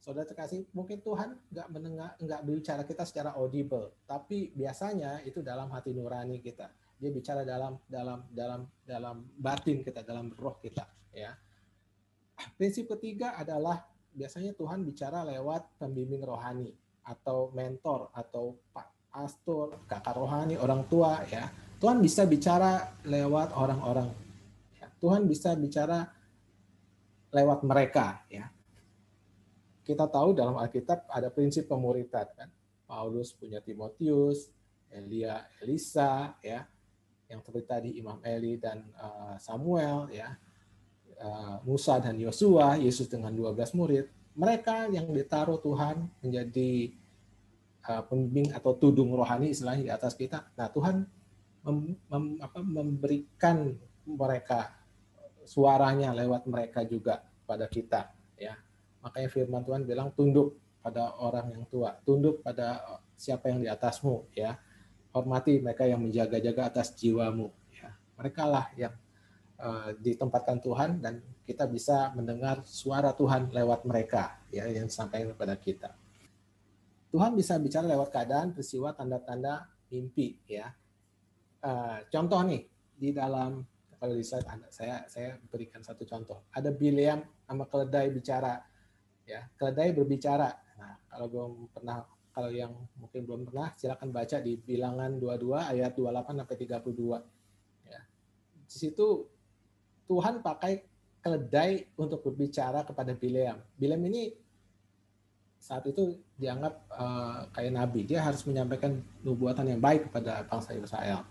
saudara terkasih mungkin Tuhan nggak mendengar nggak bicara kita secara audible tapi biasanya itu dalam hati nurani kita Dia bicara dalam dalam dalam dalam batin kita, dalam roh kita, ya. Prinsip ketiga adalah biasanya Tuhan bicara lewat pembimbing rohani atau mentor atau pak pastor, kakak rohani, orang tua, ya. Tuhan bisa bicara lewat orang-orang. Ya. Tuhan bisa bicara lewat mereka, ya. Kita tahu dalam Alkitab ada prinsip pemuritan kan. Paulus punya Timotius, Elia, Elisa, ya, yang seperti tadi Imam Eli dan uh, Samuel, ya, uh, Musa dan Yosua, Yesus dengan 12 murid, mereka yang ditaruh Tuhan menjadi uh, pembimbing atau tudung rohani istilahnya di atas kita. Nah, Tuhan mem, mem, apa, memberikan mereka suaranya lewat mereka juga pada kita, ya. Makanya firman Tuhan bilang tunduk pada orang yang tua, tunduk pada siapa yang di atasmu, ya. Hormati mereka yang menjaga-jaga atas jiwamu, ya. Mereka lah yang uh, ditempatkan Tuhan dan kita bisa mendengar suara Tuhan lewat mereka, ya, yang disampaikan kepada kita. Tuhan bisa bicara lewat keadaan, peristiwa, tanda-tanda, mimpi, ya. Uh, contoh nih di dalam kalau di slide saya saya berikan satu contoh. Ada Biliam sama keledai bicara, ya. Keledai berbicara Nah, kalau belum pernah kalau yang mungkin belum pernah silakan baca di Bilangan 22 ayat 28 sampai 32. Ya. Di situ Tuhan pakai keledai untuk berbicara kepada Bileam. Bileam ini saat itu dianggap uh, kayak nabi. Dia harus menyampaikan nubuatan yang baik kepada bangsa Israel.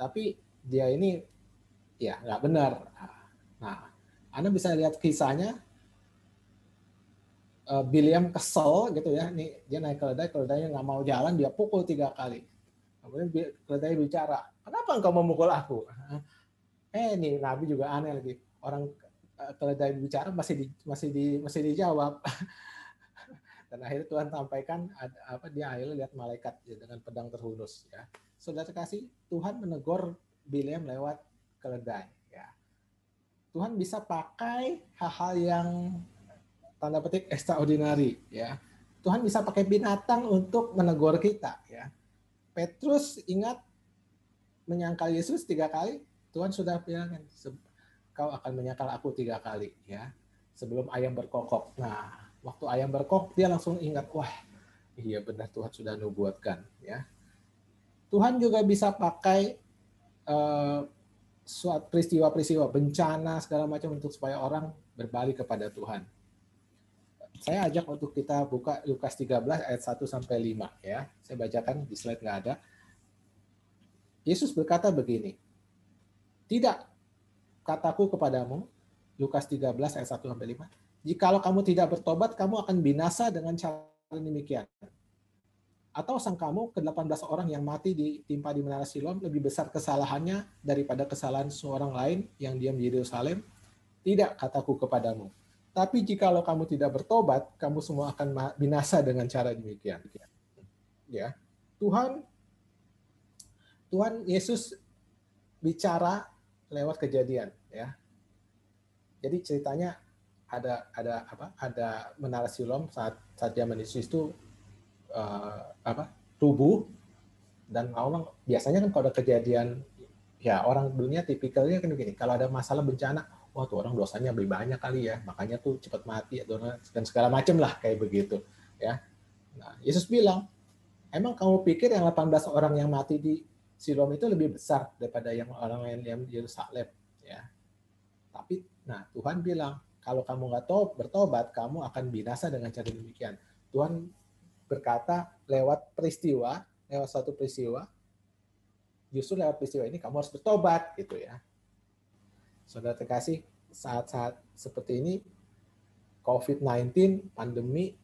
Tapi dia ini ya nggak benar. Nah, Anda bisa lihat kisahnya uh, William kesel gitu ya, nih dia naik keledai, keledainya nggak mau jalan, dia pukul tiga kali. Kemudian keledai bicara, kenapa engkau memukul aku? Eh nih Nabi juga aneh lagi, orang uh, keledai bicara masih di, masih di masih dijawab. Dan akhirnya Tuhan sampaikan apa dia akhirnya lihat malaikat ya, dengan pedang terhunus ya. Saudara kasih Tuhan menegur William lewat keledai ya. Tuhan bisa pakai hal-hal yang tanda petik extraordinary ya. Tuhan bisa pakai binatang untuk menegur kita ya. Petrus ingat menyangkal Yesus tiga kali, Tuhan sudah bilang kau akan menyangkal aku tiga kali ya sebelum ayam berkokok. Nah, waktu ayam berkokok dia langsung ingat, wah iya benar Tuhan sudah nubuatkan ya. Tuhan juga bisa pakai uh, suatu peristiwa-peristiwa bencana segala macam untuk supaya orang berbalik kepada Tuhan saya ajak untuk kita buka Lukas 13 ayat 1 sampai 5 ya. Saya bacakan di slide nggak ada. Yesus berkata begini. Tidak kataku kepadamu Lukas 13 ayat 1 sampai 5. Jikalau kamu tidak bertobat, kamu akan binasa dengan cara demikian. Atau sang kamu ke-18 orang yang mati ditimpa di menara Siloam lebih besar kesalahannya daripada kesalahan seorang lain yang diam di Yerusalem? Tidak kataku kepadamu tapi jikalau kamu tidak bertobat, kamu semua akan binasa dengan cara demikian. Ya, Tuhan Tuhan Yesus bicara lewat kejadian, ya. Jadi ceritanya ada ada apa? Ada menara Siloam saat saat zaman Yesus itu uh, apa? tubuh dan Allah biasanya kan kalau ada kejadian ya orang dunia tipikalnya kan begini kalau ada masalah bencana wah tuh orang dosanya lebih banyak kali ya, makanya tuh cepat mati dan segala macam lah kayak begitu ya. Nah, Yesus bilang, emang kamu pikir yang 18 orang yang mati di Siloam itu lebih besar daripada yang orang lain yang di Yerusalem ya. Tapi nah Tuhan bilang kalau kamu nggak tahu bertobat kamu akan binasa dengan cara demikian. Tuhan berkata lewat peristiwa, lewat satu peristiwa, justru lewat peristiwa ini kamu harus bertobat gitu ya. Saudara terkasih, saat-saat seperti ini COVID-19 pandemi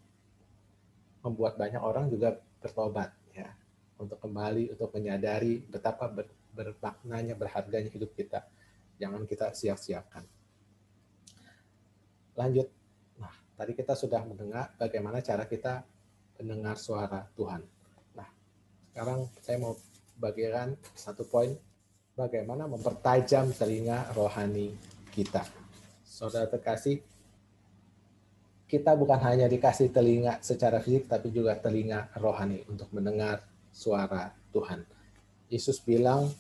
membuat banyak orang juga bertobat ya untuk kembali untuk menyadari betapa ber, bermaknanya berharganya hidup kita. Jangan kita siap-siapkan. Lanjut. Nah, tadi kita sudah mendengar bagaimana cara kita mendengar suara Tuhan. Nah, sekarang saya mau bagikan satu poin bagaimana mempertajam telinga rohani kita. Saudara terkasih, kita bukan hanya dikasih telinga secara fisik, tapi juga telinga rohani untuk mendengar suara Tuhan. Yesus bilang,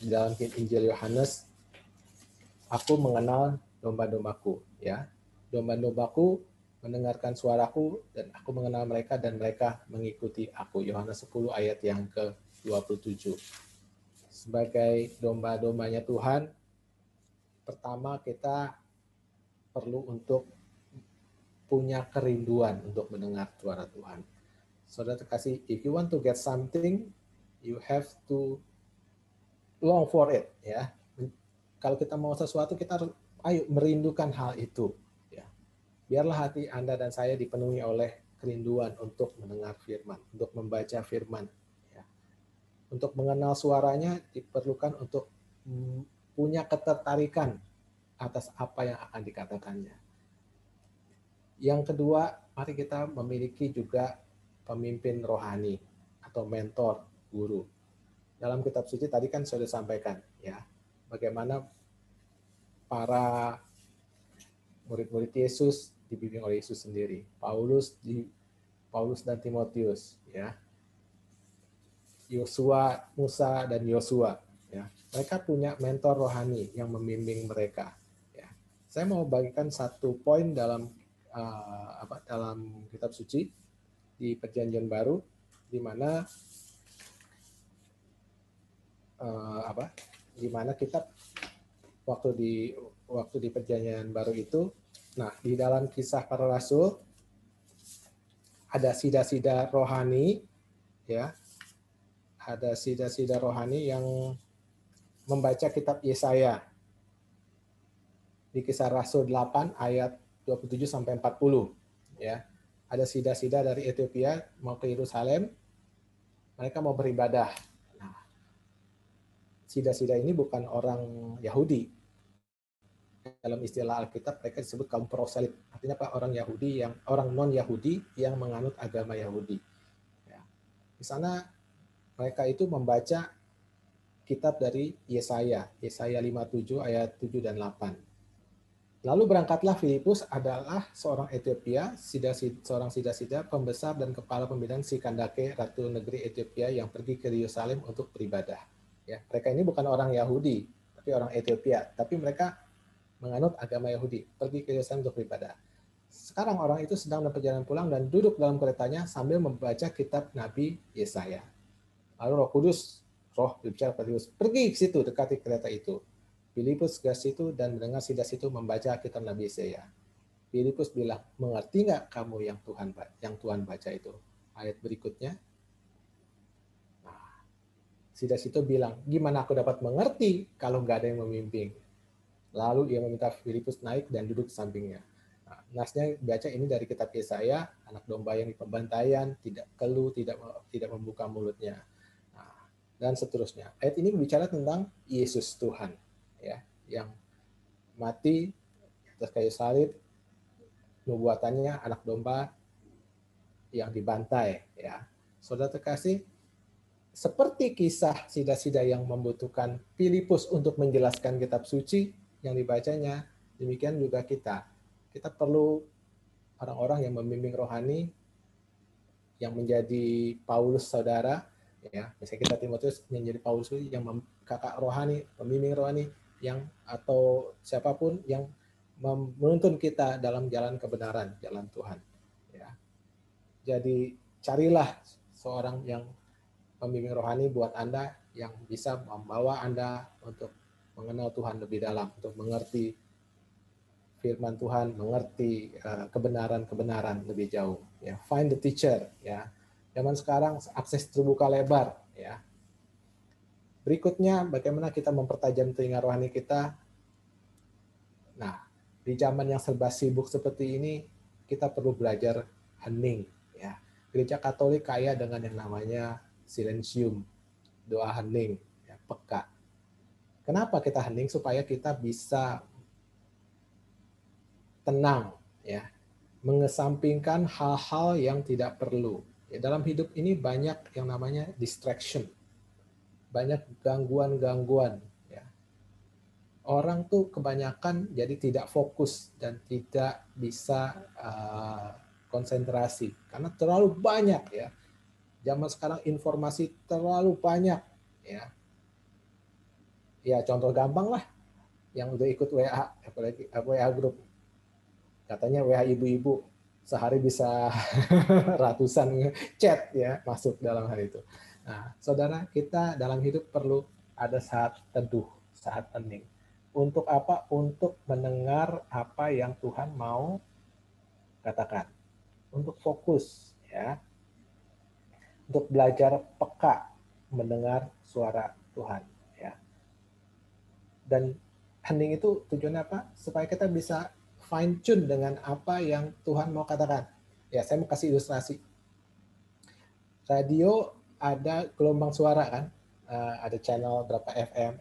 dalam Injil Yohanes, aku mengenal domba-dombaku, ya. Domba-dombaku mendengarkan suaraku dan aku mengenal mereka dan mereka mengikuti aku. Yohanes 10 ayat yang ke-27. Sebagai domba-dombanya Tuhan, pertama kita perlu untuk punya kerinduan untuk mendengar suara Tuhan. Saudara terkasih, if you want to get something, you have to long for it, ya. Kalau kita mau sesuatu, kita harus ayo merindukan hal itu, ya. Biarlah hati Anda dan saya dipenuhi oleh kerinduan untuk mendengar firman, untuk membaca firman. Untuk mengenal suaranya diperlukan untuk punya ketertarikan atas apa yang akan dikatakannya. Yang kedua, mari kita memiliki juga pemimpin rohani atau mentor, guru. Dalam kitab suci tadi kan sudah sampaikan ya, bagaimana para murid-murid Yesus dibimbing oleh Yesus sendiri. Paulus di Paulus dan Timotius ya. Yosua, Musa dan Yosua ya. Mereka punya mentor rohani yang membimbing mereka ya. Saya mau bagikan satu poin dalam uh, apa dalam kitab suci di perjanjian baru di mana uh, apa di mana kitab waktu di waktu di perjanjian baru itu nah di dalam kisah para rasul ada sida-sida rohani ya ada sida-sida rohani yang membaca kitab Yesaya di kisah Rasul 8 ayat 27 sampai 40 ya. Ada sida-sida dari Ethiopia mau ke Yerusalem. Mereka mau beribadah. Nah, sida-sida ini bukan orang Yahudi. Dalam istilah Alkitab mereka disebut kaum proselit. Artinya apa? Orang Yahudi yang orang non Yahudi yang menganut agama Yahudi. Ya. Di sana mereka itu membaca kitab dari Yesaya, Yesaya 57 ayat 7 dan 8 Lalu berangkatlah Filipus adalah seorang Ethiopia, seorang sida-sida, pembesar dan kepala pembinaan si Kandake, ratu negeri Ethiopia yang pergi ke Yerusalem untuk beribadah. Ya, mereka ini bukan orang Yahudi, tapi orang Ethiopia, tapi mereka menganut agama Yahudi, pergi ke Yerusalem untuk beribadah. Sekarang orang itu sedang dalam perjalanan pulang dan duduk dalam keretanya sambil membaca kitab Nabi Yesaya. Lalu Roh Kudus, Roh berbicara pada pergi ke situ dekati kereta itu Filipus ke situ dan mendengar sidas itu membaca kitab Nabi Yesaya. Filipus bilang, mengerti nggak kamu yang Tuhan yang Tuhan baca itu? Ayat berikutnya, nah, sidas itu bilang, gimana aku dapat mengerti kalau nggak ada yang memimpin? Lalu ia meminta Filipus naik dan duduk sampingnya. Nah, nasnya baca ini dari kitab Yesaya, anak domba yang di pembantaian, tidak keluh, tidak tidak membuka mulutnya. Dan seterusnya. Ayat ini bicara tentang Yesus Tuhan ya yang mati atas kayu salib nubuatannya anak domba yang dibantai ya saudara terkasih seperti kisah sida-sida yang membutuhkan Filipus untuk menjelaskan kitab suci yang dibacanya demikian juga kita kita perlu orang-orang yang membimbing rohani yang menjadi Paulus saudara ya misalnya kita Timotius menjadi Paulus yang kakak rohani pembimbing rohani yang atau siapa pun yang menuntun kita dalam jalan kebenaran, jalan Tuhan. Ya. Jadi carilah seorang yang pembimbing rohani buat Anda yang bisa membawa Anda untuk mengenal Tuhan lebih dalam, untuk mengerti firman Tuhan, mengerti eh, kebenaran-kebenaran lebih jauh. Ya, find the teacher. Ya, zaman sekarang akses terbuka lebar. Ya, Berikutnya, bagaimana kita mempertajam telinga rohani kita. Nah, di zaman yang serba sibuk seperti ini, kita perlu belajar hening. Ya. Gereja Katolik kaya dengan yang namanya silensium, doa hening, ya, peka. Kenapa kita hening? Supaya kita bisa tenang, ya, mengesampingkan hal-hal yang tidak perlu. Ya, dalam hidup ini banyak yang namanya distraction banyak gangguan-gangguan ya. Orang tuh kebanyakan jadi tidak fokus dan tidak bisa uh, konsentrasi karena terlalu banyak ya. Zaman sekarang informasi terlalu banyak ya. Ya contoh gampang lah, yang udah ikut WA, apalagi WA grup. Katanya WA ibu-ibu sehari bisa ratusan chat ya masuk dalam hal itu. Nah, saudara kita dalam hidup perlu ada saat teduh, saat hening. Untuk apa? Untuk mendengar apa yang Tuhan mau katakan. Untuk fokus ya. Untuk belajar peka mendengar suara Tuhan ya. Dan hening itu tujuannya apa? Supaya kita bisa fine tune dengan apa yang Tuhan mau katakan. Ya, saya mau kasih ilustrasi. Radio ada gelombang suara kan, uh, ada channel berapa FM.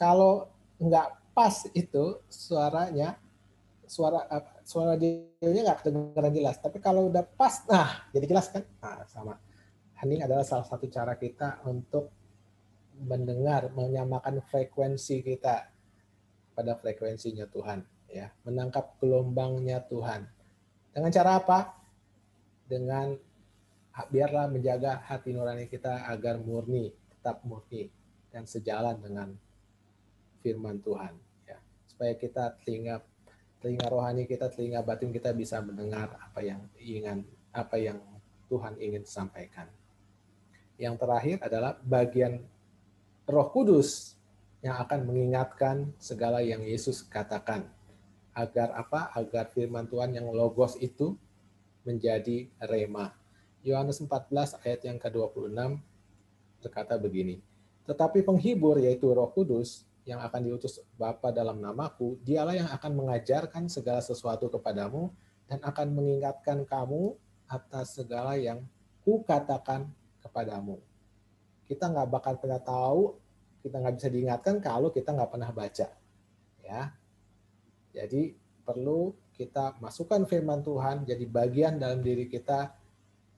Kalau nggak pas itu suaranya, suara uh, suara radionya nggak kedengaran jelas. Tapi kalau udah pas, nah jadi jelas kan? Nah, sama. Hening adalah salah satu cara kita untuk mendengar, menyamakan frekuensi kita pada frekuensinya Tuhan, ya, menangkap gelombangnya Tuhan. Dengan cara apa? Dengan biarlah menjaga hati nurani kita agar murni, tetap murni dan sejalan dengan firman Tuhan, ya, supaya kita telinga telinga rohani kita, telinga batin kita bisa mendengar apa yang ingin apa yang Tuhan ingin sampaikan. Yang terakhir adalah bagian Roh Kudus yang akan mengingatkan segala yang Yesus katakan agar apa? Agar firman Tuhan yang logos itu menjadi rema. Yohanes 14 ayat yang ke-26 berkata begini. Tetapi penghibur yaitu Roh Kudus yang akan diutus Bapa dalam namaku, dialah yang akan mengajarkan segala sesuatu kepadamu dan akan mengingatkan kamu atas segala yang kukatakan kepadamu. Kita nggak bakal pernah tahu, kita nggak bisa diingatkan kalau kita nggak pernah baca. Ya, jadi perlu kita masukkan firman Tuhan jadi bagian dalam diri kita,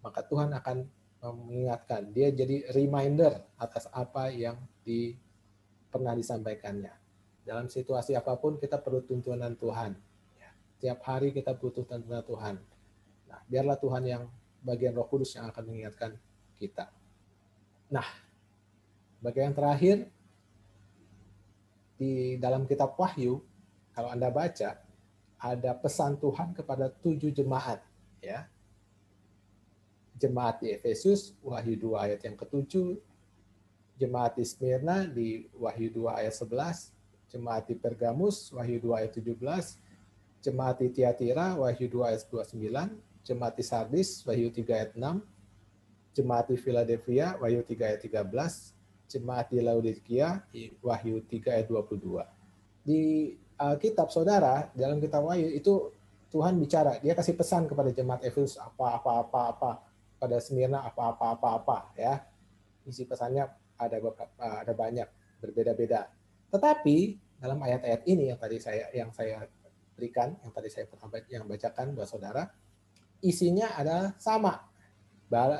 maka Tuhan akan mengingatkan. Dia jadi reminder atas apa yang di pernah disampaikannya. Dalam situasi apa pun kita perlu tuntunan Tuhan. Ya, tiap hari kita butuh tuntunan Tuhan. Nah, biarlah Tuhan yang bagian Roh Kudus yang akan mengingatkan kita. Nah, bagian terakhir di dalam kitab Wahyu, kalau Anda baca, ada pesan Tuhan kepada tujuh jemaat. ya. Jemaat di Efesus, Wahyu 2 ayat yang ketujuh, jemaat di Smyrna di Wahyu 2 ayat 11, jemaat di Pergamus Wahyu 2 ayat 17, jemaat di Tiatira Wahyu 2 ayat 29, jemaat di Sardis Wahyu 3 ayat 6, jemaat di Philadelphia Wahyu 3 ayat 13, jemaat di Laodikia Wahyu 3 ayat 22. Di Alkitab Saudara, dalam kitab Wahyu itu Tuhan bicara, dia kasih pesan kepada jemaat Efesus apa apa apa apa, pada Smyrna apa apa apa apa ya. Isi pesannya ada beberapa, ada banyak berbeda-beda. Tetapi dalam ayat-ayat ini yang tadi saya yang saya berikan, yang tadi saya pernah yang bacakan buat saudara, isinya adalah sama.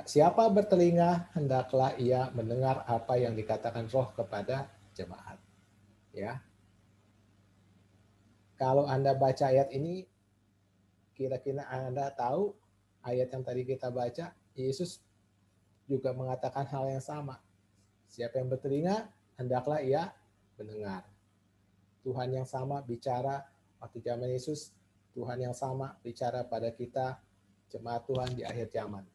Siapa bertelinga hendaklah ia mendengar apa yang dikatakan Roh kepada jemaat. Ya. Kalau Anda baca ayat ini kira-kira Anda tahu ayat yang tadi kita baca, Yesus juga mengatakan hal yang sama. Siapa yang bertelinga, hendaklah ia mendengar. Tuhan yang sama bicara waktu zaman Yesus, Tuhan yang sama bicara pada kita jemaat Tuhan di akhir zaman.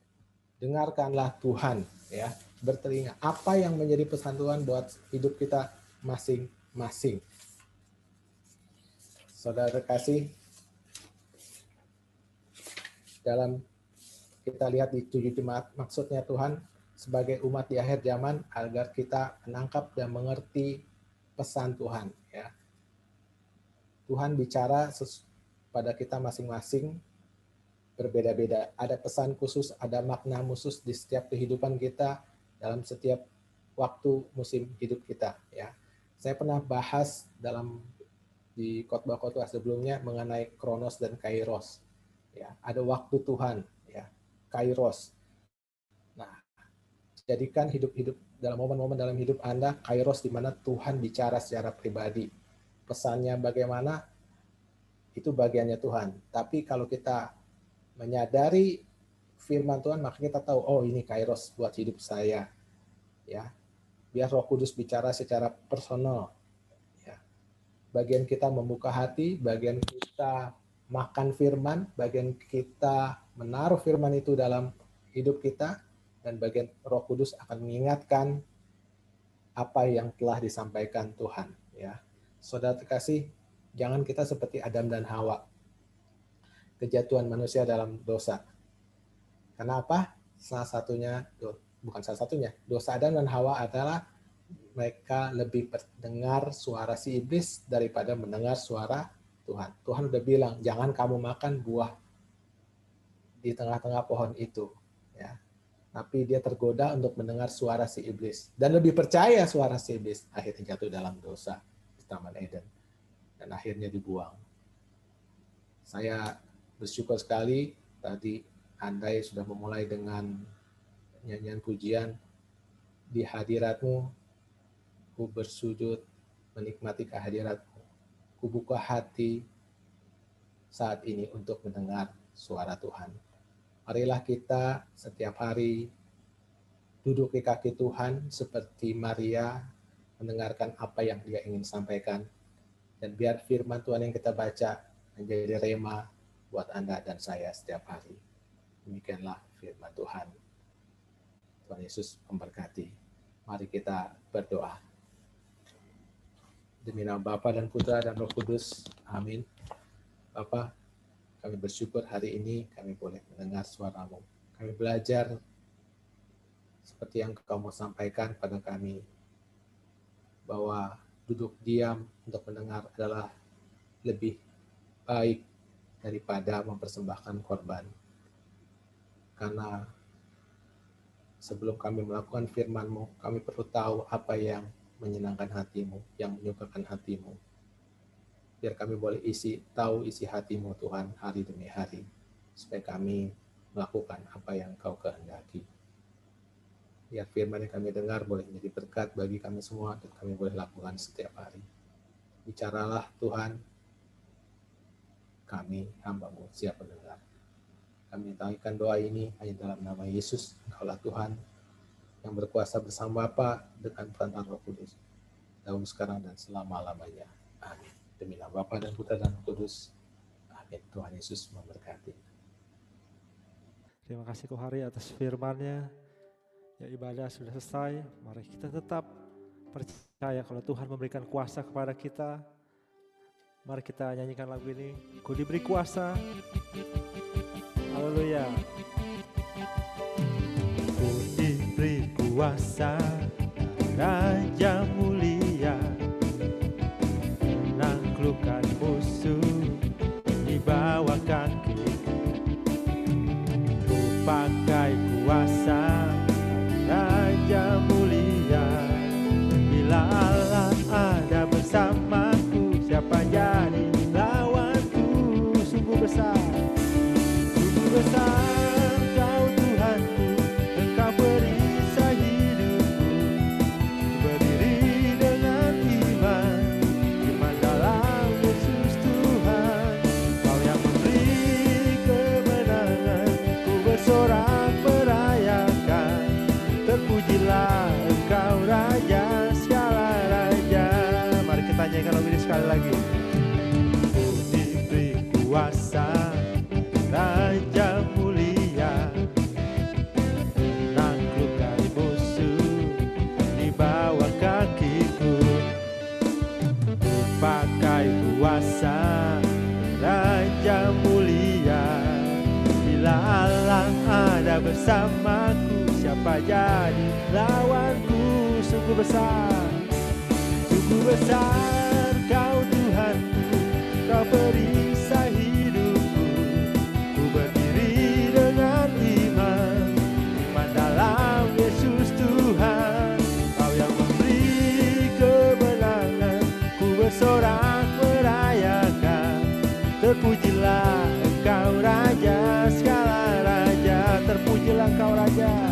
Dengarkanlah Tuhan ya, bertelinga. Apa yang menjadi pesan Tuhan buat hidup kita masing-masing. Saudara kasih dalam kita lihat di tujuh jemaat maksudnya Tuhan sebagai umat di akhir zaman agar kita menangkap dan mengerti pesan Tuhan ya. Tuhan bicara pada kita masing-masing berbeda-beda. Ada pesan khusus, ada makna khusus di setiap kehidupan kita dalam setiap waktu musim hidup kita ya. Saya pernah bahas dalam di khotbah-khotbah sebelumnya mengenai kronos dan kairos. Ya, ada waktu Tuhan ya, kairos jadikan hidup-hidup dalam momen-momen dalam hidup Anda kairos di mana Tuhan bicara secara pribadi. Pesannya bagaimana itu bagiannya Tuhan. Tapi kalau kita menyadari firman Tuhan maka kita tahu oh ini kairos buat hidup saya. Ya. biar Roh Kudus bicara secara personal. Bagian kita membuka hati, bagian kita makan firman, bagian kita menaruh firman itu dalam hidup kita, dan bagian Roh Kudus akan mengingatkan apa yang telah disampaikan Tuhan. Ya, saudara terkasih, jangan kita seperti Adam dan Hawa, kejatuhan manusia dalam dosa. Kenapa? Salah satunya bukan salah satunya. Dosa Adam dan Hawa adalah mereka lebih mendengar suara si iblis daripada mendengar suara Tuhan. Tuhan udah bilang, jangan kamu makan buah di tengah-tengah pohon itu. Ya. Tapi dia tergoda untuk mendengar suara si iblis. Dan lebih percaya suara si iblis. Akhirnya jatuh dalam dosa di Taman Eden. Dan akhirnya dibuang. Saya bersyukur sekali tadi Andai sudah memulai dengan nyanyian pujian di hadiratmu ku bersujud menikmati kehadiratmu ku buka hati saat ini untuk mendengar suara Tuhan marilah kita setiap hari duduk di kaki Tuhan seperti Maria mendengarkan apa yang dia ingin sampaikan dan biar firman Tuhan yang kita baca menjadi rema buat Anda dan saya setiap hari. Demikianlah firman Tuhan. Tuhan Yesus memberkati. Mari kita berdoa. Demi nama Bapa dan Putra dan Roh Kudus. Amin. Bapa, kami bersyukur hari ini kami boleh mendengar suaramu. Kami belajar seperti yang kau mau sampaikan pada kami bahwa duduk diam untuk mendengar adalah lebih baik daripada mempersembahkan korban. Karena sebelum kami melakukan firman-Mu, kami perlu tahu apa yang menyenangkan hatimu, yang menyukakan hatimu. Biar kami boleh isi, tahu isi hatimu Tuhan hari demi hari, supaya kami melakukan apa yang kau kehendaki. Biar firman yang kami dengar boleh menjadi berkat bagi kami semua dan kami boleh lakukan setiap hari. Bicaralah Tuhan, kami hambamu siap mendengar. Kami tahukan doa ini hanya dalam nama Yesus, Engkaulah Tuhan yang berkuasa bersama Bapa dengan perantara Roh Kudus. Dalam sekarang dan selama-lamanya. Amin. Demi nama Bapa dan Putra dan Roh Kudus. Amin. Tuhan Yesus memberkati. Terima kasih Kohari atas firman-Nya. Ya ibadah sudah selesai. Mari kita tetap percaya kalau Tuhan memberikan kuasa kepada kita. Mari kita nyanyikan lagu ini. Ku diberi kuasa Haleluya. Kuasa bersamaku. Siapa jadi lawanku? Sungguh besar. Sungguh besar kau Tuhanku Kau perisai hidupku. Ku berdiri dengan iman. Iman dalam Yesus Tuhan. Kau yang memberi kemenangan. Ku bersorak merayakan. Terpujilah Terpujilah